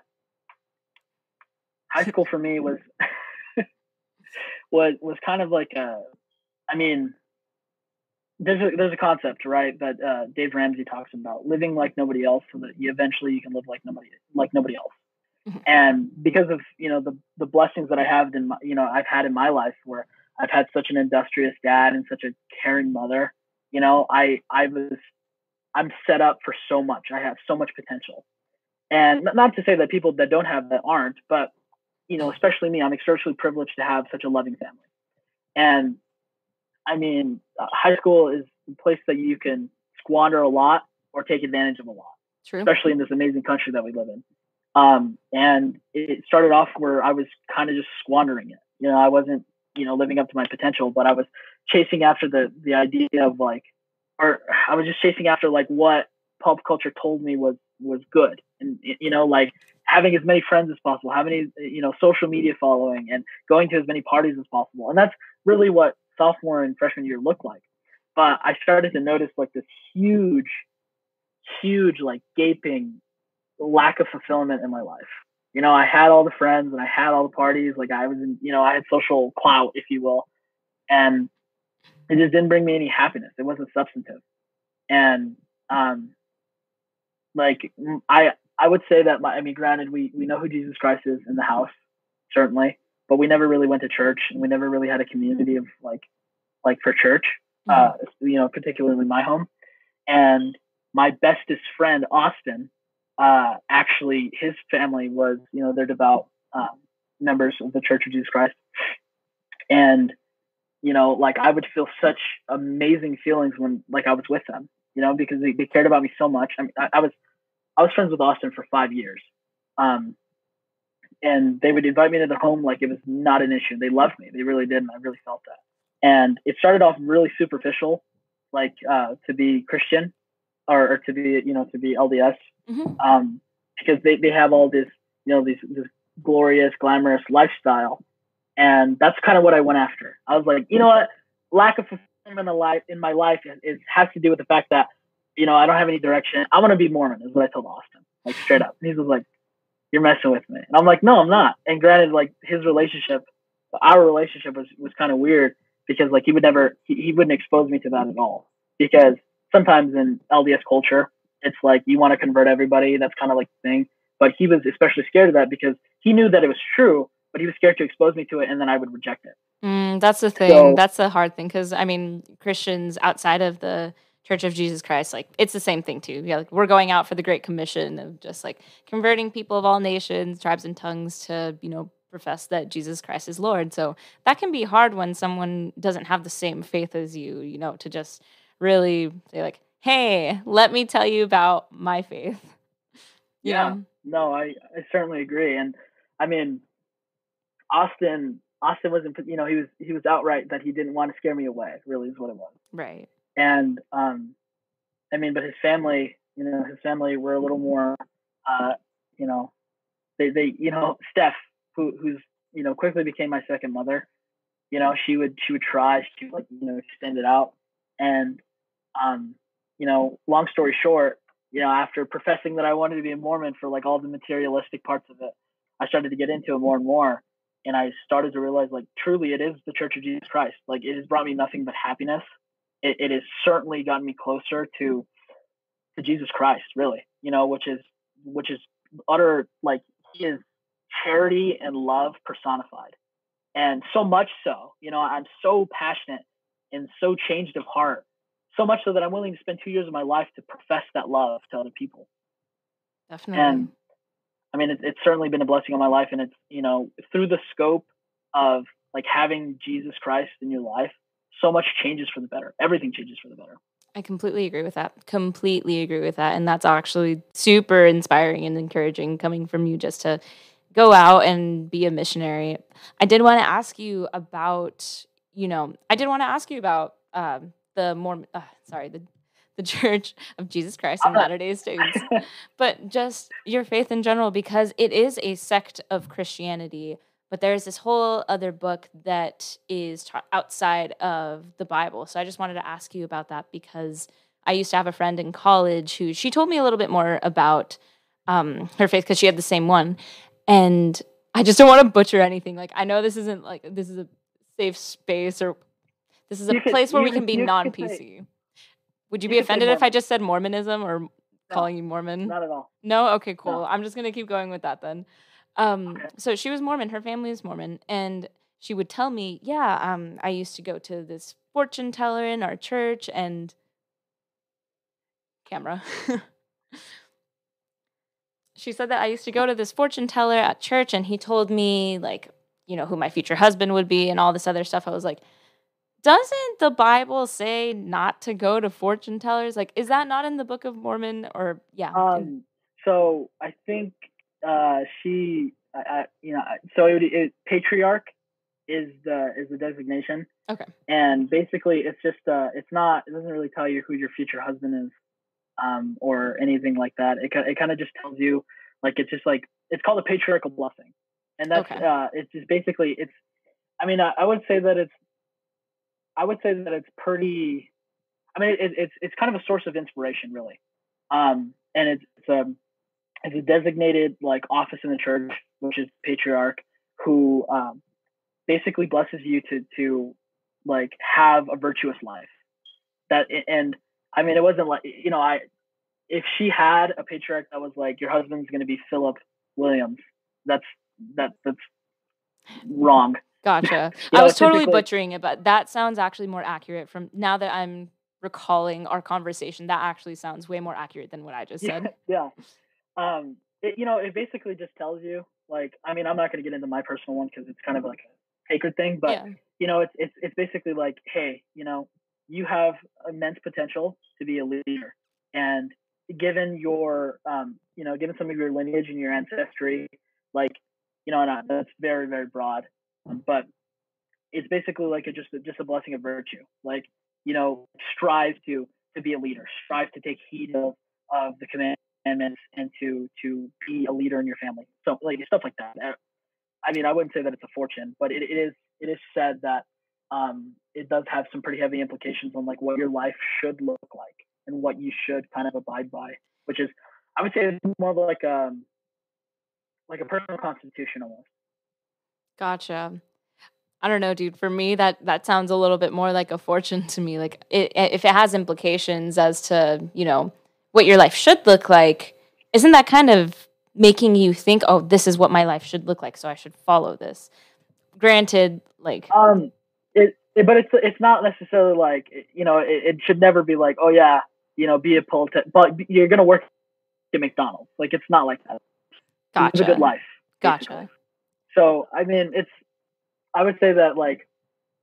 Speaker 2: high school for me was was was kind of like a i mean there's a there's a concept right that uh, dave ramsey talks about living like nobody else so that you eventually you can live like nobody like nobody else.
Speaker 1: Mhm.
Speaker 2: and because of you know the the blessings that i have in my you know i've had in my life where i've had such an industrious dad and such a caring mother you know i i was i'm set up for so much. I have so much potential. And not to say that people that don't have that aren't but you know especially me i'm exceptionally privileged to have such a loving family. And I mean, uh, high school is a place that you can squander a lot or take advantage of a lot,
Speaker 1: True.
Speaker 2: especially in this amazing country that we live in. Um, and it started off where I was kind of just squandering it. You know, I wasn't, you know, living up to my potential, but I was chasing after the the idea of like, or I was just chasing after like what pop culture told me was was good, and you know, like having as many friends as possible, having you know social media following, and going to as many parties as possible. And that's really what sophomore and freshman year looked like. But I started to notice like this huge, huge, like gaping lack of fulfillment in my life. You know, I had all the friends and I had all the parties. Like I was in, you know, I had social clout, if you will. And it just didn't bring me any happiness. It wasn't substantive. And um like I I would say that my I mean granted we we know who Jesus Christ is in the house, certainly, but we never really went to church and we never really had a community of like like for church. Uh you know, particularly my home. And my bestest friend Austin uh, actually his family was, you know, they're devout um, members of the Church of Jesus Christ, and you know, like I would feel such amazing feelings when like I was with them, you know, because they, they cared about me so much. I mean, I, I was I was friends with Austin for five years, um, and they would invite me to their home like it was not an issue. They loved me, they really did, and I really felt that. And it started off really superficial, like uh, to be Christian, or, or to be you know to be LDS
Speaker 1: Mhm.
Speaker 2: um, because they, they have all this you know this this glorious glamorous lifestyle and that's kind of what I went after. I was like, you know what, lack of fulfillment in life in my life is, is has to do with the fact that you know I don't have any direction. I want to be Mormon is what I told Austin, like straight up. And he was like, "You're messing with me," and I'm like, "No, I'm not." And granted, like his relationship, our relationship was was kind of weird because like he would never he, he wouldn't expose me to that at all because sometimes in LDS culture it's like you want to convert everybody. That's kind of like the thing. But he was especially scared of that because he knew that it was true, but he was scared to expose me to it, and then I would reject it.
Speaker 1: Mm, that's the thing.
Speaker 2: So-
Speaker 1: that's the hard thing because I mean, Christians outside of the Church of Jesus Christ, like it's the same thing too. Yeah, like we're going out for the Great Commission of just like converting people of all nations, tribes, and tongues to you know profess that Jesus Christ is Lord. So that can be hard when someone doesn't have the same faith as you. You know, to just really say like, "Hey, let me tell you about my faith." You
Speaker 2: Yeah.
Speaker 1: know?
Speaker 2: No, I, I certainly agree, and I mean, Austin Austin wasn't you know he was he was outright that he didn't want to scare me away. Really, is what it was.
Speaker 1: right.
Speaker 2: And um, I mean, but his family, you know, his family were a little more, uh, you know, they they you know Steph, who who's you know quickly became my second mother. You know, she would she would try, she would like you know extend it out, and um, you know, long story short, you know, after professing that I wanted to be a Mormon for like all the materialistic parts of it, I started to get into it more and more. And I started to realize, like, truly, it is the Church of Jesus Christ. Like, it has brought me nothing but happiness it, it has certainly gotten me closer to to Jesus Christ, really. You know, which is which is utter like he is charity and love personified. And so much so, you know, I'm so passionate and so changed of heart, so much so that I'm willing to spend two years of my life to profess that love to other people.
Speaker 1: Definitely.
Speaker 2: And I mean, it's, it's certainly been a blessing on my life, and it's you know through the scope of like having Jesus Christ in your life, so much changes for the better. Everything changes for the better.
Speaker 1: I completely agree with that. Completely agree with that. And that's actually super inspiring and encouraging coming from you just to go out and be a missionary. I did want to ask you about, you know, I did want to ask you about um, the Mormon, uh, sorry, the, the Church of Jesus Christ of Latter day Saints, but just your faith in general, because it is a sect of Christianity. But there's this whole other book that is outside of the Bible. So I just wanted to ask you about that because I used to have a friend in college who she told me a little bit more about um, her faith because she had the same one. And I just don't want to butcher anything. Like, I know this isn't like this is a safe space or this is a
Speaker 2: You
Speaker 1: place where we can be non PC. Would you
Speaker 2: you
Speaker 1: be offended if I just said Mormonism or calling you Mormon?
Speaker 2: Not at all.
Speaker 1: No? Okay, cool.
Speaker 2: No.
Speaker 1: I'm just going to keep going with that then. Um,
Speaker 2: Okay.
Speaker 1: So she was Mormon. Her family is Mormon. And she would tell me, yeah, um, I used to go to this fortune teller in our church and camera. she said that I used to go to this fortune teller at church and he told me, like, you know, who my future husband would be and all this other stuff. I was like, doesn't the Bible say not to go to fortune tellers? Like, is that not in the Book of Mormon? Or yeah,
Speaker 2: Um, so I think uh, she, I, I, you know, so it, it, patriarch is the is the designation.
Speaker 1: Okay.
Speaker 2: And basically, it's just uh, it's not. It doesn't really tell you who your future husband is, um, or anything like that. It it kind of just tells you like it's just like it's called a patriarchal blessing, and that's
Speaker 1: Okay.
Speaker 2: uh, it's just basically it's. I mean, I, I would say that it's. I would say that it's pretty. I mean, it, it's it's kind of a source of inspiration, really, um, and it's it's a it's a designated like office in the church, which is patriarch, who um, basically blesses you to to like have a virtuous life. That and I mean, it wasn't like you know I if she had a patriarch that was like your husband's going to be Philip Williams, that's that that's wrong.
Speaker 1: Gotcha.
Speaker 2: You
Speaker 1: I was totally butchering it, but that sounds actually more accurate from now that I'm recalling our conversation. That actually sounds way more accurate than what I just
Speaker 2: Yeah,
Speaker 1: said.
Speaker 2: yeah. Um, it, you know, it basically just tells you like I mean, I'm not going to get into my personal one because it's kind of like a sacred thing, but
Speaker 1: yeah.
Speaker 2: you know, it's it's it's basically like, hey, you know, you have immense potential to be a leader, and given your, um, you know, given some of your lineage and your ancestry, like, you know, and I, that's very very broad, um, but it's basically like a, just a, just a blessing of virtue. Like, you know, strive to to be a leader, strive to take heed of of the commandments, and to to be a leader in your family. So like stuff like that. Uh, I mean, I wouldn't say that it's a fortune, but it, it is it is said that um, it does have some pretty heavy implications on like what your life should look like and what you should kind of abide by, which is I would say it's more of like um like a personal constitution almost.
Speaker 1: Gotcha. I don't know, dude. For me, that that sounds a little bit more like a fortune to me. Like, it, if it has implications as to you know what your life should look like, isn't that kind of making you think, oh, this is what my life should look like, so I should follow this? Granted, like,
Speaker 2: Um, it, it but it's it's not necessarily like you know it, it should never be like oh yeah you know be a politi- but you're gonna work at McDonald's like it's not like that.
Speaker 1: gotcha,
Speaker 2: Live a good life. basically.
Speaker 1: gotcha.
Speaker 2: So I mean, it's I would say that like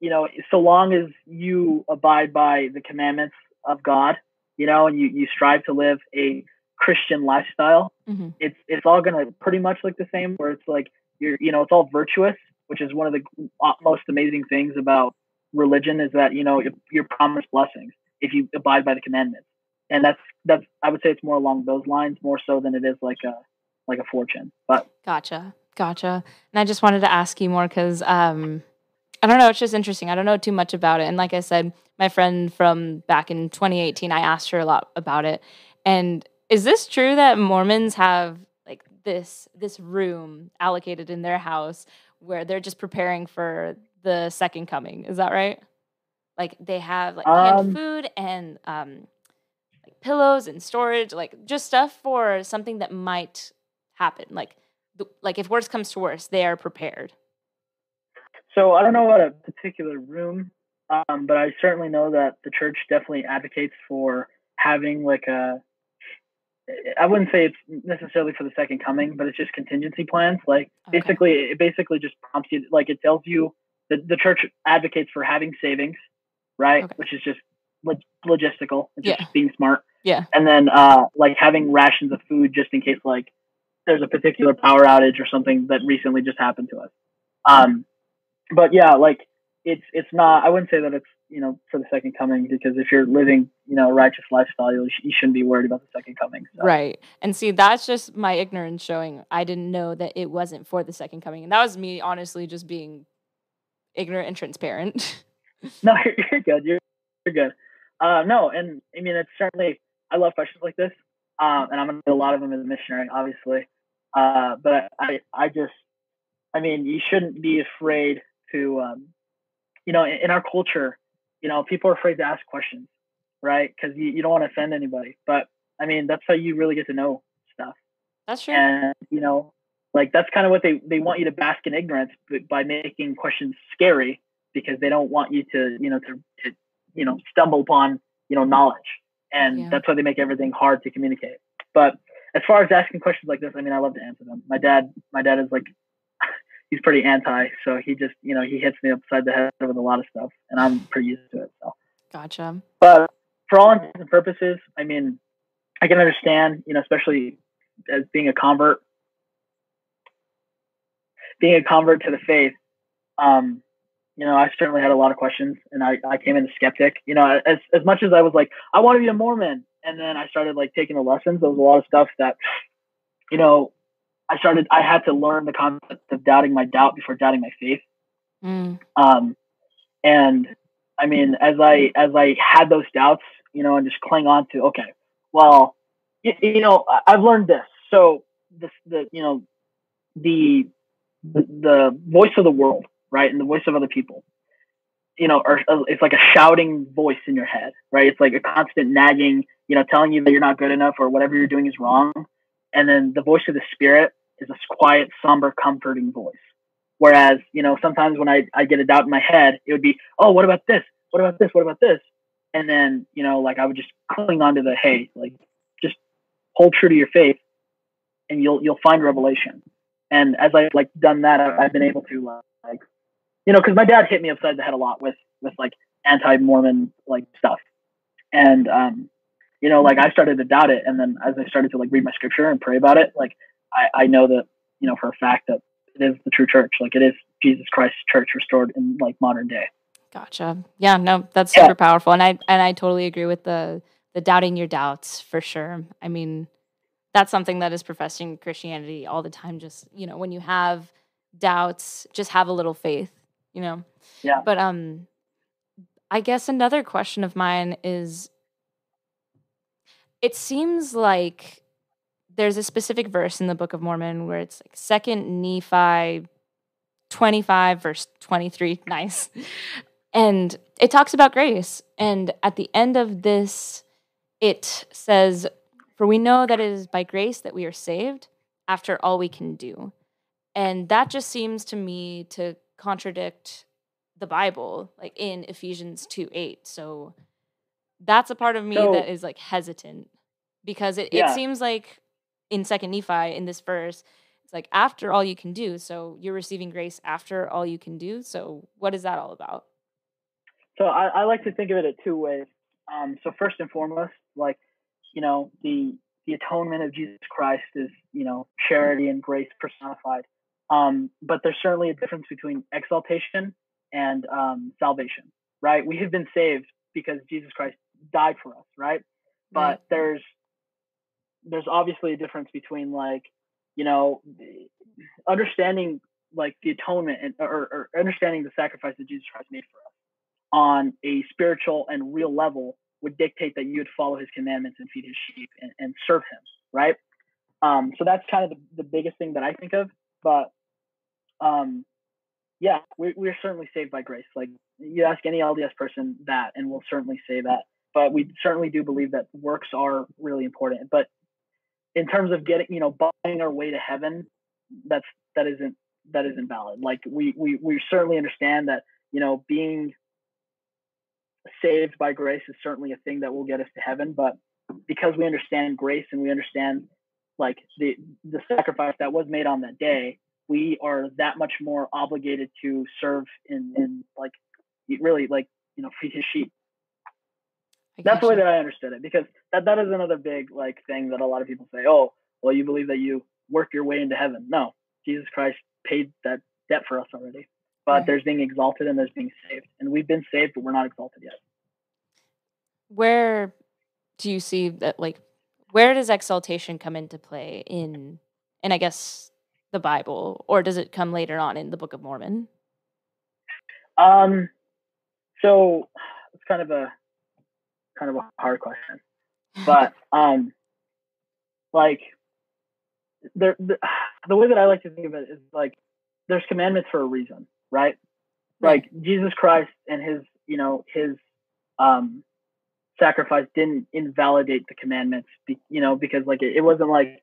Speaker 2: you know, so long as you abide by the commandments of God, you know, and you you strive to live a Christian lifestyle,
Speaker 1: Mhm.
Speaker 2: it's it's all gonna pretty much look the same. Where it's like you're you know it's all virtuous, which is one of the most amazing things about religion is that you know you're- you're promised blessings if you abide by the commandments, and that's that's I would say it's more along those lines more so than it is like a like a fortune, but.
Speaker 1: Gotcha. Gotcha. And I just wanted to ask you more because um, I don't know. It's just interesting. I don't know too much about it. And like I said, my friend from back in 2018, I asked her a lot about it. And is this true that Mormons have like this this room allocated in their house where they're just preparing for the second coming? Is that right? Like they have like canned
Speaker 2: Um,
Speaker 1: food and um, like pillows and storage, like just stuff for something that might happen. Like like if worst comes to worst, they are prepared.
Speaker 2: So I don't know what a particular room, um, but I certainly know that the church definitely advocates for having like a. I wouldn't say it's necessarily for the second coming, but it's just contingency plans. Like
Speaker 1: Okay.
Speaker 2: basically, it basically just prompts you. Like it tells you that the church advocates for having savings, right?
Speaker 1: Okay.
Speaker 2: Which is just log- logistical. It's
Speaker 1: Yeah.
Speaker 2: just being smart.
Speaker 1: Yeah.
Speaker 2: And then uh, like having rations of food just in case like there's a particular power outage or something that recently just happened to us. Um, but yeah, like it's it's not. I wouldn't say that it's you know for the second coming because if you're living you know a righteous lifestyle, you, sh- you shouldn't be worried about the second coming. So.
Speaker 1: Right. And see, that's just my ignorance showing. I didn't know that it wasn't for the second coming. And that was me honestly just being ignorant and transparent.
Speaker 2: No, you're, you're good. You're you're good. Uh, no, and I mean it's certainly. I love questions like this, um, and I'm gonna do a lot of them as a missionary, obviously. Uh, but I I just, I mean, you shouldn't be afraid to, um, you know, in, in our culture, you know, people are afraid to ask questions, right? Because you, you don't want to offend anybody. But I mean, that's how you really get to know stuff.
Speaker 1: that's true.
Speaker 2: and you know like that's kind of what they they want you to bask in ignorance b- by making questions scary because they don't want you to you know to, to you know stumble upon you know knowledge and
Speaker 1: Yeah.
Speaker 2: that's why they make everything hard to communicate but as far as asking questions like this i mean i love to answer them my dad my dad is like he's pretty anti. So he just you know he hits me upside the head with a lot of stuff, and I'm pretty used to it. So
Speaker 1: Gotcha.
Speaker 2: but for all intents and purposes, I mean, I can understand, you know, especially as being a convert, being a convert to the faith. Um, you know, I certainly had a lot of questions, and I, I came in a skeptic. You know, as as much as I was like, I want to be a Mormon, and then I started like taking the lessons. There was a lot of stuff that, you know, I started. I had to learn the concept of doubting my doubt before doubting my faith.
Speaker 1: Mm.
Speaker 2: Um, and I mean, as I as I had those doubts, you know, and just cling on to, okay, well, you, you know, I've learned this. So this, the you know, the the, the voice of the world, right, and the voice of other people, you know, are uh, it's like a shouting voice in your head, right? It's like a constant nagging, you know, telling you that you're not good enough or whatever you're doing is wrong. And then the voice of the spirit is a quiet, somber, comforting voice. Whereas, you know, sometimes when I, I get a doubt in my head, it would be, oh, what about this? What about this? What about this? And then, you know, like I would just cling on to the, hey, like just hold true to your faith and you'll you'll find revelation. And as I've like done that, I've, been able to like, you know, because my dad hit me upside the head a lot with with like anti-Mormon like stuff, and um, you know, like I started to doubt it, and then as I started to like read my scripture and pray about it, like I, I know that you know for a fact that it is the true church, like it is Jesus Christ's church restored in like modern day.
Speaker 1: Gotcha. Yeah, no, that's
Speaker 2: Yeah.
Speaker 1: super powerful, and I and I totally agree with the the doubting your doubts for sure. I mean, that's something that is professed in Christianity all the time. Just you know, when you have doubts, just have a little faith. You know.
Speaker 2: Yeah.
Speaker 1: But um, I guess another question of mine is, it seems like there's a specific verse in the Book of Mormon where it's like Second Nephi 25 verse 23 nice. And it talks about grace. And at the end of this it says for we know that it is by grace that we are saved after all we can do. And that just seems to me to contradict the bible like in ephesians 2 8 so that's a part of me
Speaker 2: So-
Speaker 1: that is like hesitant because it,
Speaker 2: Yeah.
Speaker 1: it seems like in second nephi in this verse it's like after all you can do so you're receiving grace after all you can do so what is that all about
Speaker 2: So I, I like to think of it in two ways. Um, so first and foremost, like you know, the the atonement of Jesus Christ is you know charity and grace personified. Um, but there's certainly a difference between exaltation and um, salvation, right? We have been saved because Jesus Christ died for us, right? But there's there's obviously a difference between like you know understanding like the atonement and or, or understanding the sacrifice that Jesus Christ made for us on a spiritual and real level would dictate that you would follow his commandments and feed his sheep and, and serve him, right? Um, so that's kind of the, the biggest thing that I think of. But um, yeah, we, we're certainly saved by grace. Like you ask any LDS person that, and we'll certainly say that. But we certainly do believe that works are really important. But in terms of getting, you know, buying our way to heaven, that's that isn't that isn't valid. Like we we we certainly understand that you know being saved by grace is certainly a thing that will get us to heaven but because we understand grace and we understand like the the sacrifice that was made on that day we are that much more obligated to serve in in like really like you know feed his sheep that's the way that i understood it because that that is another big like thing that a lot of people say oh well you believe that you work your way into heaven. No jesus christ paid that debt for us already but
Speaker 1: Right.
Speaker 2: there's being exalted and there's being saved and we've been saved but we're not exalted yet.
Speaker 1: Where do you see that like where does exaltation come into play in in i guess the bible or does it come later on in the book of mormon?
Speaker 2: Um, so it's kind of a kind of a hard question, but um, like there, the, the way that I like to think of it is like there's commandments for a reason, right? Like Jesus Christ and his, you know, his um sacrifice didn't invalidate the commandments, be, you know, because like it, it wasn't like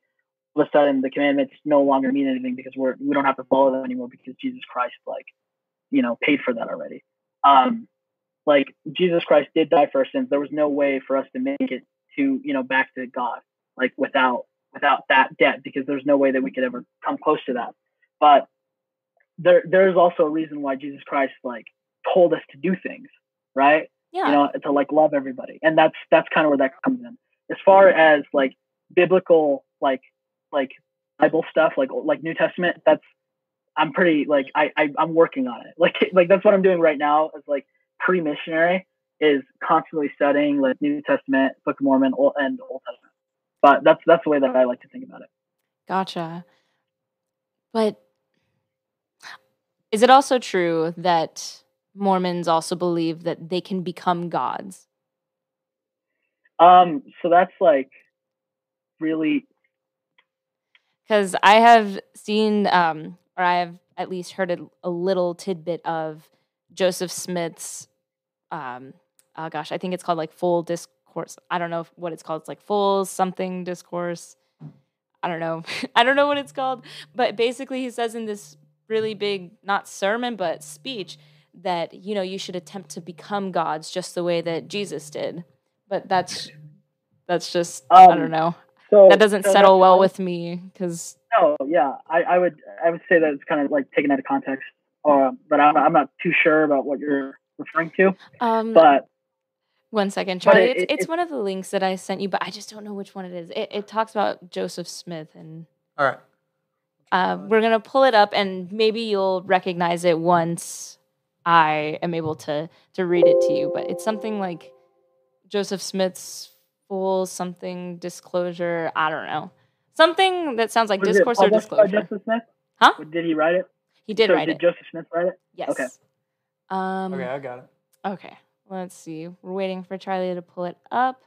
Speaker 2: all of a sudden the commandments no longer mean anything because we're we don't have to follow them anymore because Jesus Christ like you know paid for that already. Um like jesus christ did die for our sins there was no way for us to make it to you know back to god like without without that debt because there's no way that we could ever come close to that but there there's also a reason why Jesus Christ like told us to do things, right?
Speaker 1: Yeah.
Speaker 2: You know, to like love everybody, and that's that's kind of where that comes in. As far as like biblical like like Bible stuff, like like New Testament, that's I'm pretty like I, I I'm working on it. Like like that's what I'm doing right now. Is like pre-missionary is constantly studying like New Testament, Book of Mormon, Old, and Old Testament. But that's that's the way that I like to think about it.
Speaker 1: Gotcha. But is it also true that Mormons also believe that they can become gods?
Speaker 2: Um, so that's like really
Speaker 1: Because I have seen, um, or I have at least heard a, a little tidbit of Joseph Smith's, um, oh gosh, I think it's called like full discourse. I don't know what it's called. It's like full something discourse. I don't know. I don't know what it's called. But basically, he says in this really big, not sermon, but speech, that, you know, you should attempt to become gods just the way that Jesus did. But that's, that's just, I
Speaker 2: Um,
Speaker 1: don't know.
Speaker 2: so
Speaker 1: That doesn't
Speaker 2: so
Speaker 1: settle well with me because,
Speaker 2: No, yeah, I, I would I would say that it's kind of like taken out of context, uh, but I'm I'm not too sure about what you're referring to.
Speaker 1: um,
Speaker 2: But
Speaker 1: One second, Charlie.
Speaker 2: it-
Speaker 1: it's,
Speaker 2: it-
Speaker 1: it's
Speaker 2: it-
Speaker 1: one of the links that I sent you, but I just don't know which one it is. It, it talks about Joseph Smith, and
Speaker 3: All right.
Speaker 1: uh, we're gonna pull it up, and maybe you'll recognize it once I am able to to read it to you. But it's something like Joseph Smith's full something disclosure. I don't know, something that sounds like
Speaker 2: was it
Speaker 1: discourse or
Speaker 2: published by
Speaker 1: disclosure.
Speaker 2: Joseph Smith?
Speaker 1: Huh?
Speaker 2: Did he write it?
Speaker 1: He did
Speaker 2: So
Speaker 1: write
Speaker 2: did
Speaker 1: it.
Speaker 2: Joseph Smith write it?
Speaker 1: Yes.
Speaker 2: okay.
Speaker 1: Um,
Speaker 3: Okay, I got it.
Speaker 1: Okay, let's see. We're waiting for Charlie to pull it up.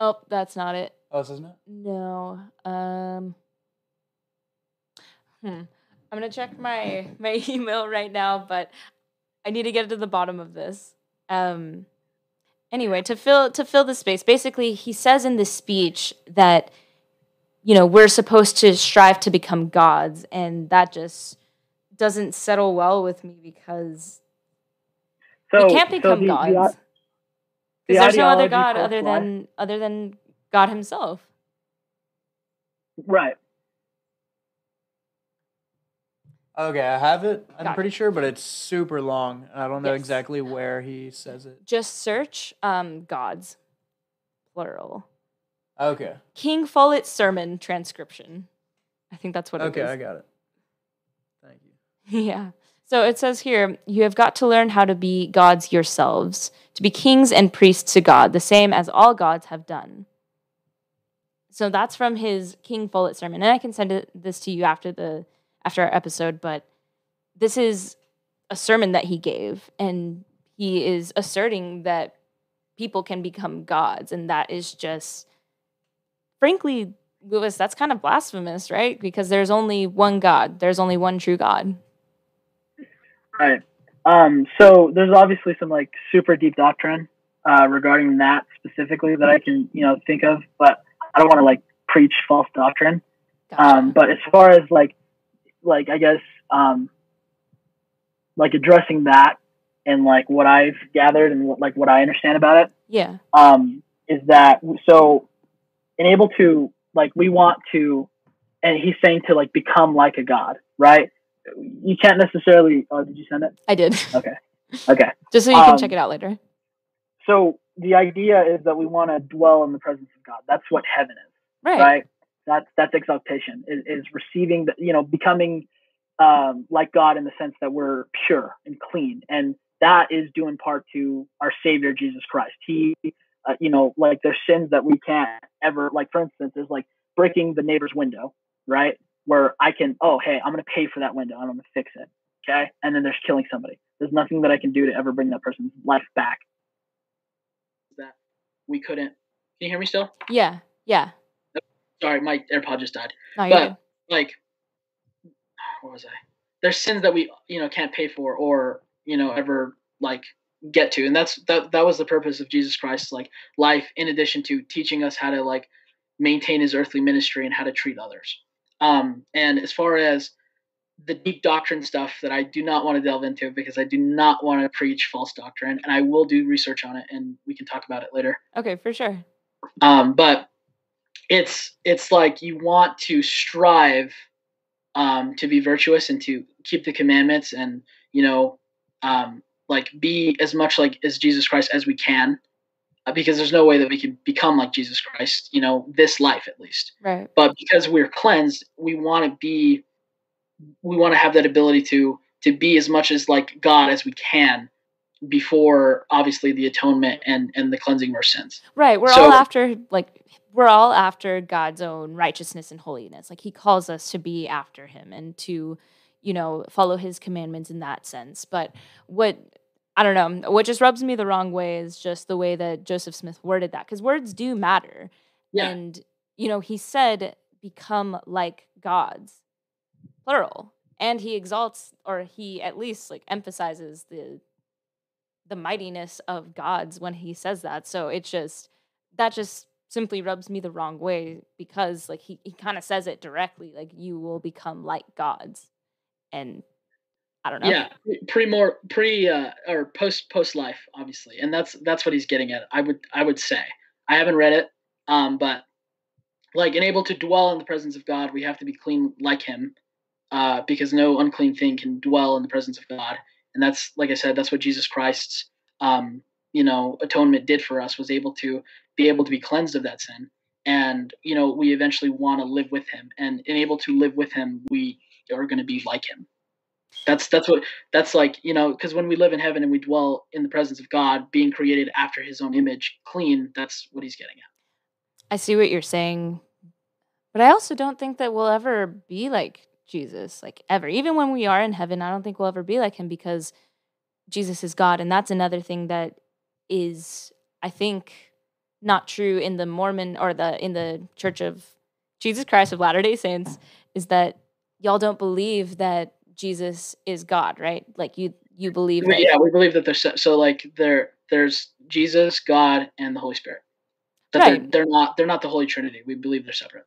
Speaker 1: Oh, that's not it.
Speaker 3: Oh, this isn't it?
Speaker 1: No. Um. Hmm. I'm gonna check my my email right now, but I need to get to the bottom of this. Um. Anyway, to fill to fill the space, basically, he says in this speech that you know we're supposed to strive to become gods, and that just doesn't settle well with me because
Speaker 2: So
Speaker 1: we can't become
Speaker 2: the- the
Speaker 1: gods.
Speaker 2: i- the
Speaker 1: Because there's no other god other
Speaker 2: life.
Speaker 1: than other than God Himself.
Speaker 2: right.
Speaker 3: Okay, I have it. I'm
Speaker 1: Got it.
Speaker 3: pretty sure, but it's super long, and I don't know
Speaker 1: Yes.
Speaker 3: exactly where he says it.
Speaker 1: Just search um, gods, plural.
Speaker 3: Okay.
Speaker 1: King Follett's sermon transcription. I think that's what
Speaker 3: Okay,
Speaker 1: it is.
Speaker 3: Okay, I got it.
Speaker 1: Yeah. So it says here, you have got to learn how to be gods yourselves, to be kings and priests to God, the same as all gods have done. So that's from his King Follett sermon, and I can send it, this to you after the after our episode. But this is a sermon that he gave, and he is asserting that people can become gods, and that is just, frankly, Louis, that's kind of blasphemous, right? Because there's only one God. There's only one true God.
Speaker 2: Right. Um, so there's obviously some like super deep doctrine uh, regarding that specifically that I can you know think of, but I don't want to like preach false doctrine.
Speaker 1: Gotcha.
Speaker 2: Um, but as far as like like I guess um, like addressing that and like what I've gathered and what, like what I understand about it
Speaker 1: yeah.
Speaker 2: um, is that so and able to like we want to and he's saying to like become like a god right you can't necessarily oh did you send it?
Speaker 1: I did.
Speaker 2: okay. Okay.
Speaker 1: Just so you can
Speaker 2: Um,
Speaker 1: check it out later.
Speaker 2: so the idea is that we want to dwell in the presence of god. That's what heaven is
Speaker 1: Right.
Speaker 2: right, that's that's exaltation is, is receiving the you know becoming um, like god in the sense that we're pure and clean. And that is due in part to our savior jesus christ. He uh, you know like there's sins that we can't ever like for instance is like breaking the neighbor's window right where i can oh hey i'm going to pay for that window i'm going to fix it okay? And then there's killing somebody. There's nothing that i can do to ever bring that person's life back. That we couldn't can you hear me still?
Speaker 1: Yeah. Yeah.
Speaker 2: sorry my airpod just died.
Speaker 1: No,
Speaker 2: but
Speaker 1: good.
Speaker 2: like what was i? There's sins that we you know can't pay for or you know ever like get to. And that's that that was the purpose of jesus christ's like life in addition to teaching us how to like maintain his earthly ministry and how to treat others um and as far as the deep doctrine stuff that i do not want to delve into because i do not want to preach false doctrine and i will do research on it and we can talk about it later
Speaker 1: Okay, for sure.
Speaker 2: um, but it's it's like you want to strive um, to be virtuous and to keep the commandments and you know um, like be as much like as Jesus Christ as we can Uh, because there's no way that we can become like Jesus Christ, you know, this life at least.
Speaker 1: Right.
Speaker 2: But because we're cleansed, we want to be we want to have that ability to to be as much as like God as we can before obviously the atonement and and the cleansing of our sins.
Speaker 1: Right. We're
Speaker 2: So-
Speaker 1: all after like we're all after God's own righteousness and holiness. Like he calls us to be after him and to, you know, follow his commandments in that sense. But what I don't know, what just rubs me the wrong way is just the way that Joseph Smith worded that cuz words do matter.
Speaker 2: Yeah.
Speaker 1: And you know, he said become like gods. Plural. And he exalts or he at least like emphasizes the the mightiness of gods when he says that. So it's just that just simply rubs me the wrong way because like he, he kind of says it directly like you will become like gods and i don't know
Speaker 2: Yeah, pre more pre uh, or post post life, obviously, and that's that's what he's getting at. I would I would say I haven't read it, um, but like and able to dwell in the presence of God, we have to be clean like Him, uh, because no unclean thing can dwell in the presence of God, and that's like I said, that's what Jesus Christ's um, you know atonement did for us was able to be able to be cleansed of that sin, and you know we eventually want to live with Him, and, able to live with Him, we are going to be like Him that's that's what that's like you know because when we live in heaven and we dwell in the presence of god being created after his own image clean that's what he's getting at.
Speaker 1: I see what you're saying. But i also don't think that we'll ever be like jesus like ever. Even when we are in heaven i don't think we'll ever be like him because jesus is god and that's another thing that is i think not true in the mormon or the in the church of jesus christ of latter day saints is that y'all don't believe that jesus is god right like you you believe that
Speaker 2: yeah we believe that there's so, like there there's jesus god and the holy spirit that
Speaker 1: Right.
Speaker 2: they're, they're not they're not the holy trinity we believe they're separate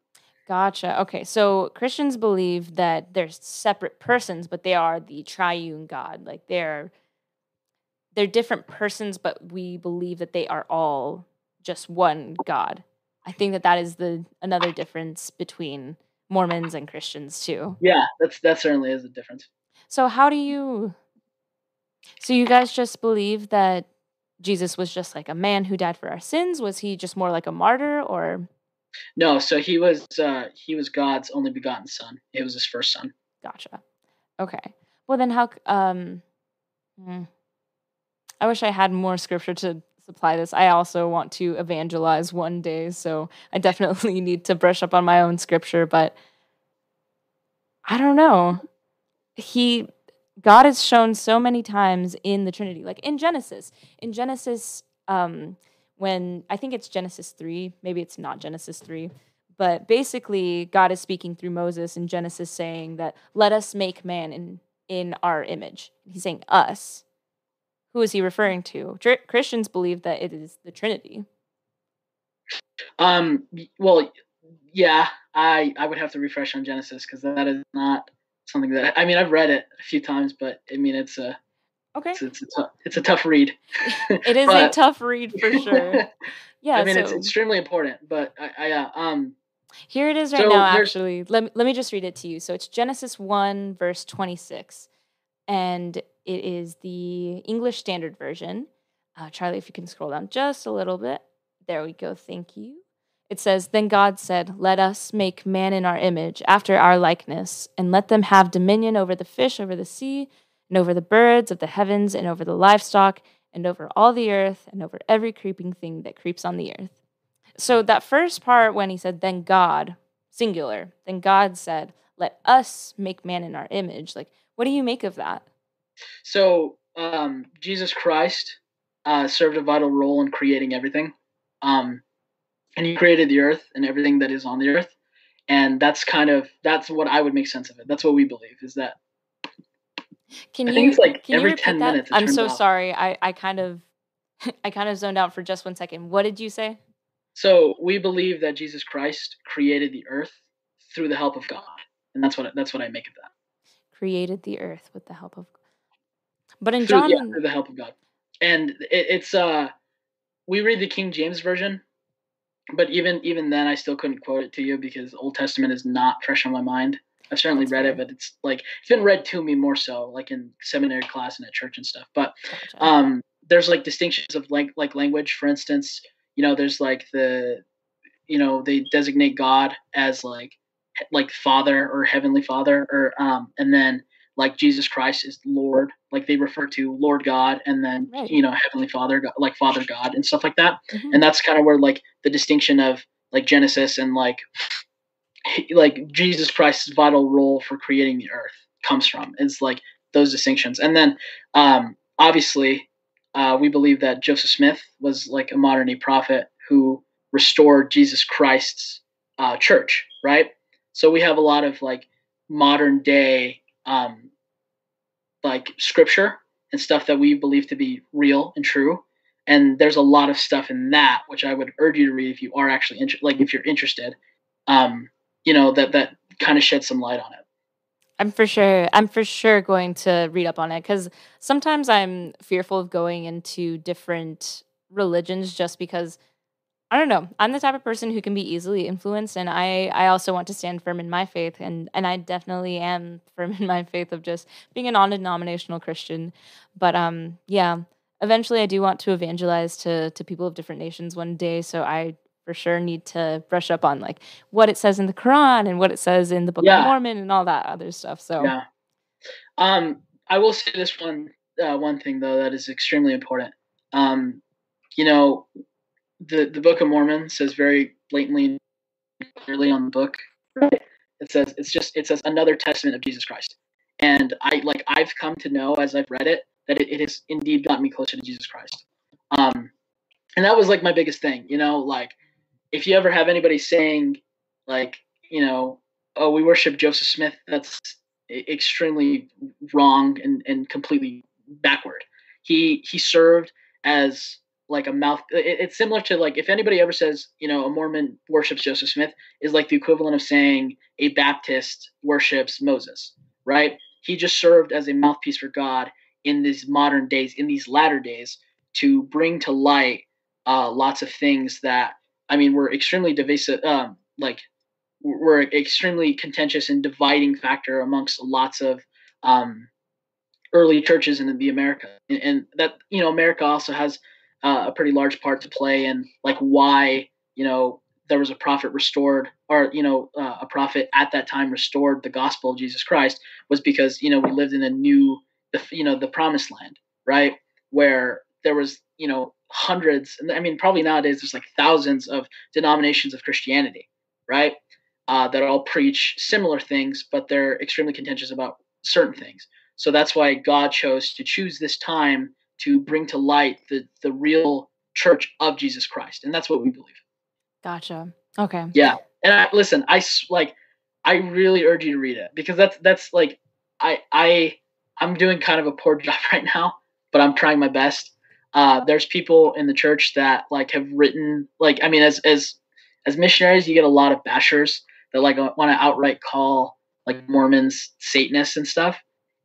Speaker 1: Gotcha. Okay. So Christians believe that they're separate persons, but they are the triune God. Like they're they're different persons, but we believe that they are all just one God. I think that that is the another difference between Mormons and Christians too.
Speaker 2: yeah that's that certainly is a difference
Speaker 1: So how do you So you guys just believe that Jesus was just like a man who died for our sins? Was he just more like a martyr or
Speaker 2: no so he was uh he was god's only begotten son it was his first son
Speaker 1: Gotcha. Okay. Well, then how? Um, hmm. I wish I had more scripture to supply this. I also want to evangelize one day, so I definitely need to brush up on my own scripture. But I don't know. He, God is shown so many times in the Trinity, like in Genesis. In Genesis, um, when I think it's Genesis three, maybe it's not Genesis three, but basically god is speaking through moses in genesis saying that let us make man in in our image he's saying us who is he referring to? Tr- christians believe that it is the trinity.
Speaker 2: Um well yeah i i would have to refresh on genesis because that is not something that i mean i've read it a few times but i mean it's a
Speaker 1: okay.
Speaker 2: it's, it's, a, tou- it's a tough read.
Speaker 1: It is a tough read for sure. Yeah
Speaker 2: i mean
Speaker 1: so
Speaker 2: it's extremely important but i i uh, um
Speaker 1: here it is right
Speaker 2: so
Speaker 1: now actually. Let me, let me just read it to you. So it's genesis 1 verse 26 and it is the english standard version uh, charlie if you can scroll down just a little bit there we go thank you It says, Then God said, Let us make man in our image, after our likeness, and let them have dominion over the fish, over the sea, and over the birds of the heavens, and over the livestock, and over all the earth, and over every creeping thing that creeps on the earth. So, that first part, when he said, Then God, singular, then God said, Let us make man in our image. Like, what do you make of that?
Speaker 2: So um, Jesus Christ uh, served a vital role in creating everything, um, and He created the earth and everything that is on the earth, and that's kind of that's what I would make sense of it. That's what we believe is that
Speaker 1: Can
Speaker 2: I
Speaker 1: you
Speaker 2: think it's like
Speaker 1: can
Speaker 2: every
Speaker 1: you repeat
Speaker 2: 10
Speaker 1: that?
Speaker 2: minutes
Speaker 1: I'm so sorry. I, I kind of I kind of zoned out for just one second. What did you say?
Speaker 2: so we believe that Jesus Christ created the earth through the help of God, and that's what that's what I make of that.
Speaker 1: Created the earth with the help of But in
Speaker 2: through,
Speaker 1: John
Speaker 2: yeah, through the help of God. And it, it's uh, we read the King James version, but even even then, I still couldn't quote it to you because Old Testament is not fresh on my mind. I've certainly
Speaker 1: That's
Speaker 2: read it, but it's like it's been read to me more so, like in seminary class and at church and stuff. But
Speaker 1: Gotcha.
Speaker 2: um, there's like distinctions of like like language. For instance, you know, there's like the, you know, they designate God as like like Father or Heavenly Father, or um, and then like Jesus Christ is Lord. Like they refer to Lord God, and then
Speaker 1: Right.
Speaker 2: you know Heavenly Father, God, like Father God, and stuff like that
Speaker 1: Mhm.
Speaker 2: and that's kind of where like the distinction of like Genesis and like like Jesus Christ's vital role for creating the earth comes from is like those distinctions. And then um, obviously uh, we believe that Joseph Smith was like a modern day prophet who restored Jesus Christ's uh, church, right? So we have a lot of like modern day um, like scripture and stuff that we believe to be real and true and there's a lot of stuff in that which I would urge you to read if you are actually inter- like if you're interested. Um, you know that that kind of sheds some light on it.
Speaker 1: I'm for sure. I'm for sure going to read up on it because sometimes I'm fearful of going into different religions just because I don't know. I'm the type of person who can be easily influenced, and I I also want to stand firm in my faith, and and I definitely am firm in my faith of just being a non-denominational Christian. But um, yeah, eventually I do want to evangelize to to people of different nations one day. So I for sure need to brush up on like what it says in the Quran and what it says in the Book
Speaker 2: Yeah.
Speaker 1: of Mormon and all that other stuff. So
Speaker 2: Yeah. Um, I will say this one uh, one thing though that is extremely important. Um, you know, the the Book of Mormon says very blatantly and clearly on the book. Right? It says it's just it says another testament of Jesus Christ, and I like I've come to know as I've read it that it, it has indeed gotten me closer to Jesus Christ. Um, and that was like my biggest thing, you know, like if you ever have anybody saying like you know oh we worship Joseph Smith, that's extremely wrong and, and completely backward. He he served as like a mouth. it- It's similar to like if anybody ever says you know a Mormon worships Joseph Smith is like the equivalent of saying a Baptist worships Moses, right? He just served as a mouthpiece for God in these modern days, in these latter days, to bring to light uh, lots of things that I mean were extremely divisive, um, like were extremely contentious and dividing factor amongst lots of um, early churches in the America, and, and that you know America also has uh, a pretty large part to play in like why you know there was a prophet restored or you know uh, a prophet at that time restored the gospel of Jesus Christ was because you know we lived in a new you know the promised land right? Where there was you know hundreds and I mean probably nowadays there's like thousands of denominations of Christianity right? Uh, that all preach similar things but they're extremely contentious about certain things. So that's why God chose to choose this time to bring to light the the real church of Jesus Christ and that's what we believe
Speaker 1: gotcha. Okay.
Speaker 2: yeah, and I, listen, I like, I really urge you to read it because that's that's like, I I I'm doing kind of a poor job right now, but I'm trying my best. Uh, there's people in the church that like have written like I mean as as as missionaries you get a lot of bashers that like want to outright call like Mormons Satanists and stuff,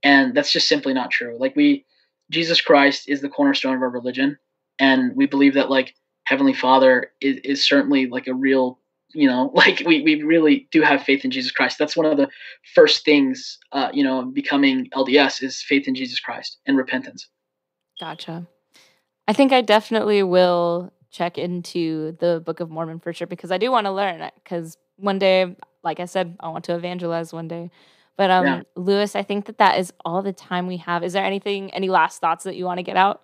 Speaker 2: and that's just simply not true. Like we, Jesus Christ is the cornerstone of our religion, and we believe that like Heavenly Father is, is certainly like a real, you know, like we, we really do have faith in Jesus Christ. That's one of the first things, uh, you know, becoming LDS is faith in Jesus Christ and repentance.
Speaker 1: Gotcha. I think I definitely will check into the Book of Mormon for sure because I do want to learn it. Because one day, like I said, I want to evangelize one day. But um,
Speaker 2: Yeah.
Speaker 1: Louis, I think that that is all the time we have. Is there anything, any last thoughts that you want to get out?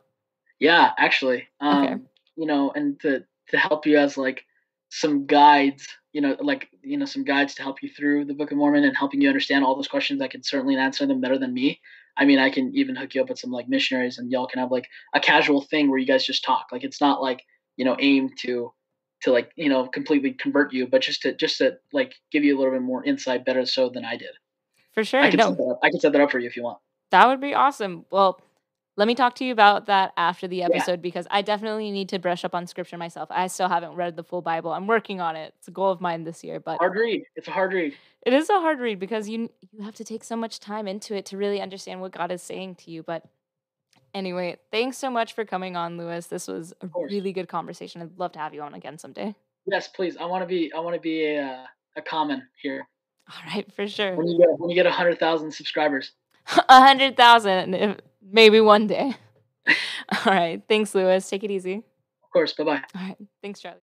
Speaker 2: Yeah, actually, um,
Speaker 1: Okay.
Speaker 2: you know, and to to help you as like some guides, you know, like you know, some guides to help you through the Book of Mormon and helping you understand all those questions. I can certainly answer them better than me. I mean, I can even hook you up with some like missionaries, and y'all can have like a casual thing where you guys just talk. Like it's not like you know aimed to to like you know completely convert you, but just to just to like give you a little bit more insight, better so than I did.
Speaker 1: For sure.
Speaker 2: I can
Speaker 1: no,
Speaker 2: set that up. I can set that up for you if you want.
Speaker 1: That would be awesome. Well, let me talk to you about that after the episode because I definitely need to brush up on scripture myself. I still haven't read the full Bible. I'm working on it. It's a goal of mine this year, but
Speaker 2: Hard read. It's a hard read.
Speaker 1: it is a hard read because you you have to take so much time into it to really understand what God is saying to you. But anyway, thanks so much for coming on, Louis. This was a really good conversation. I'd love to have you on again someday.
Speaker 2: Yes, please. I want to be. I want to be a uh, a common here.
Speaker 1: All right, for sure.
Speaker 2: when you get when you get hundred thousand subscribers.
Speaker 1: A hundred thousand, maybe one day. All right. Thanks, Louis. Take it easy.
Speaker 2: Of course. Bye bye.
Speaker 1: All right. Thanks, Charlie.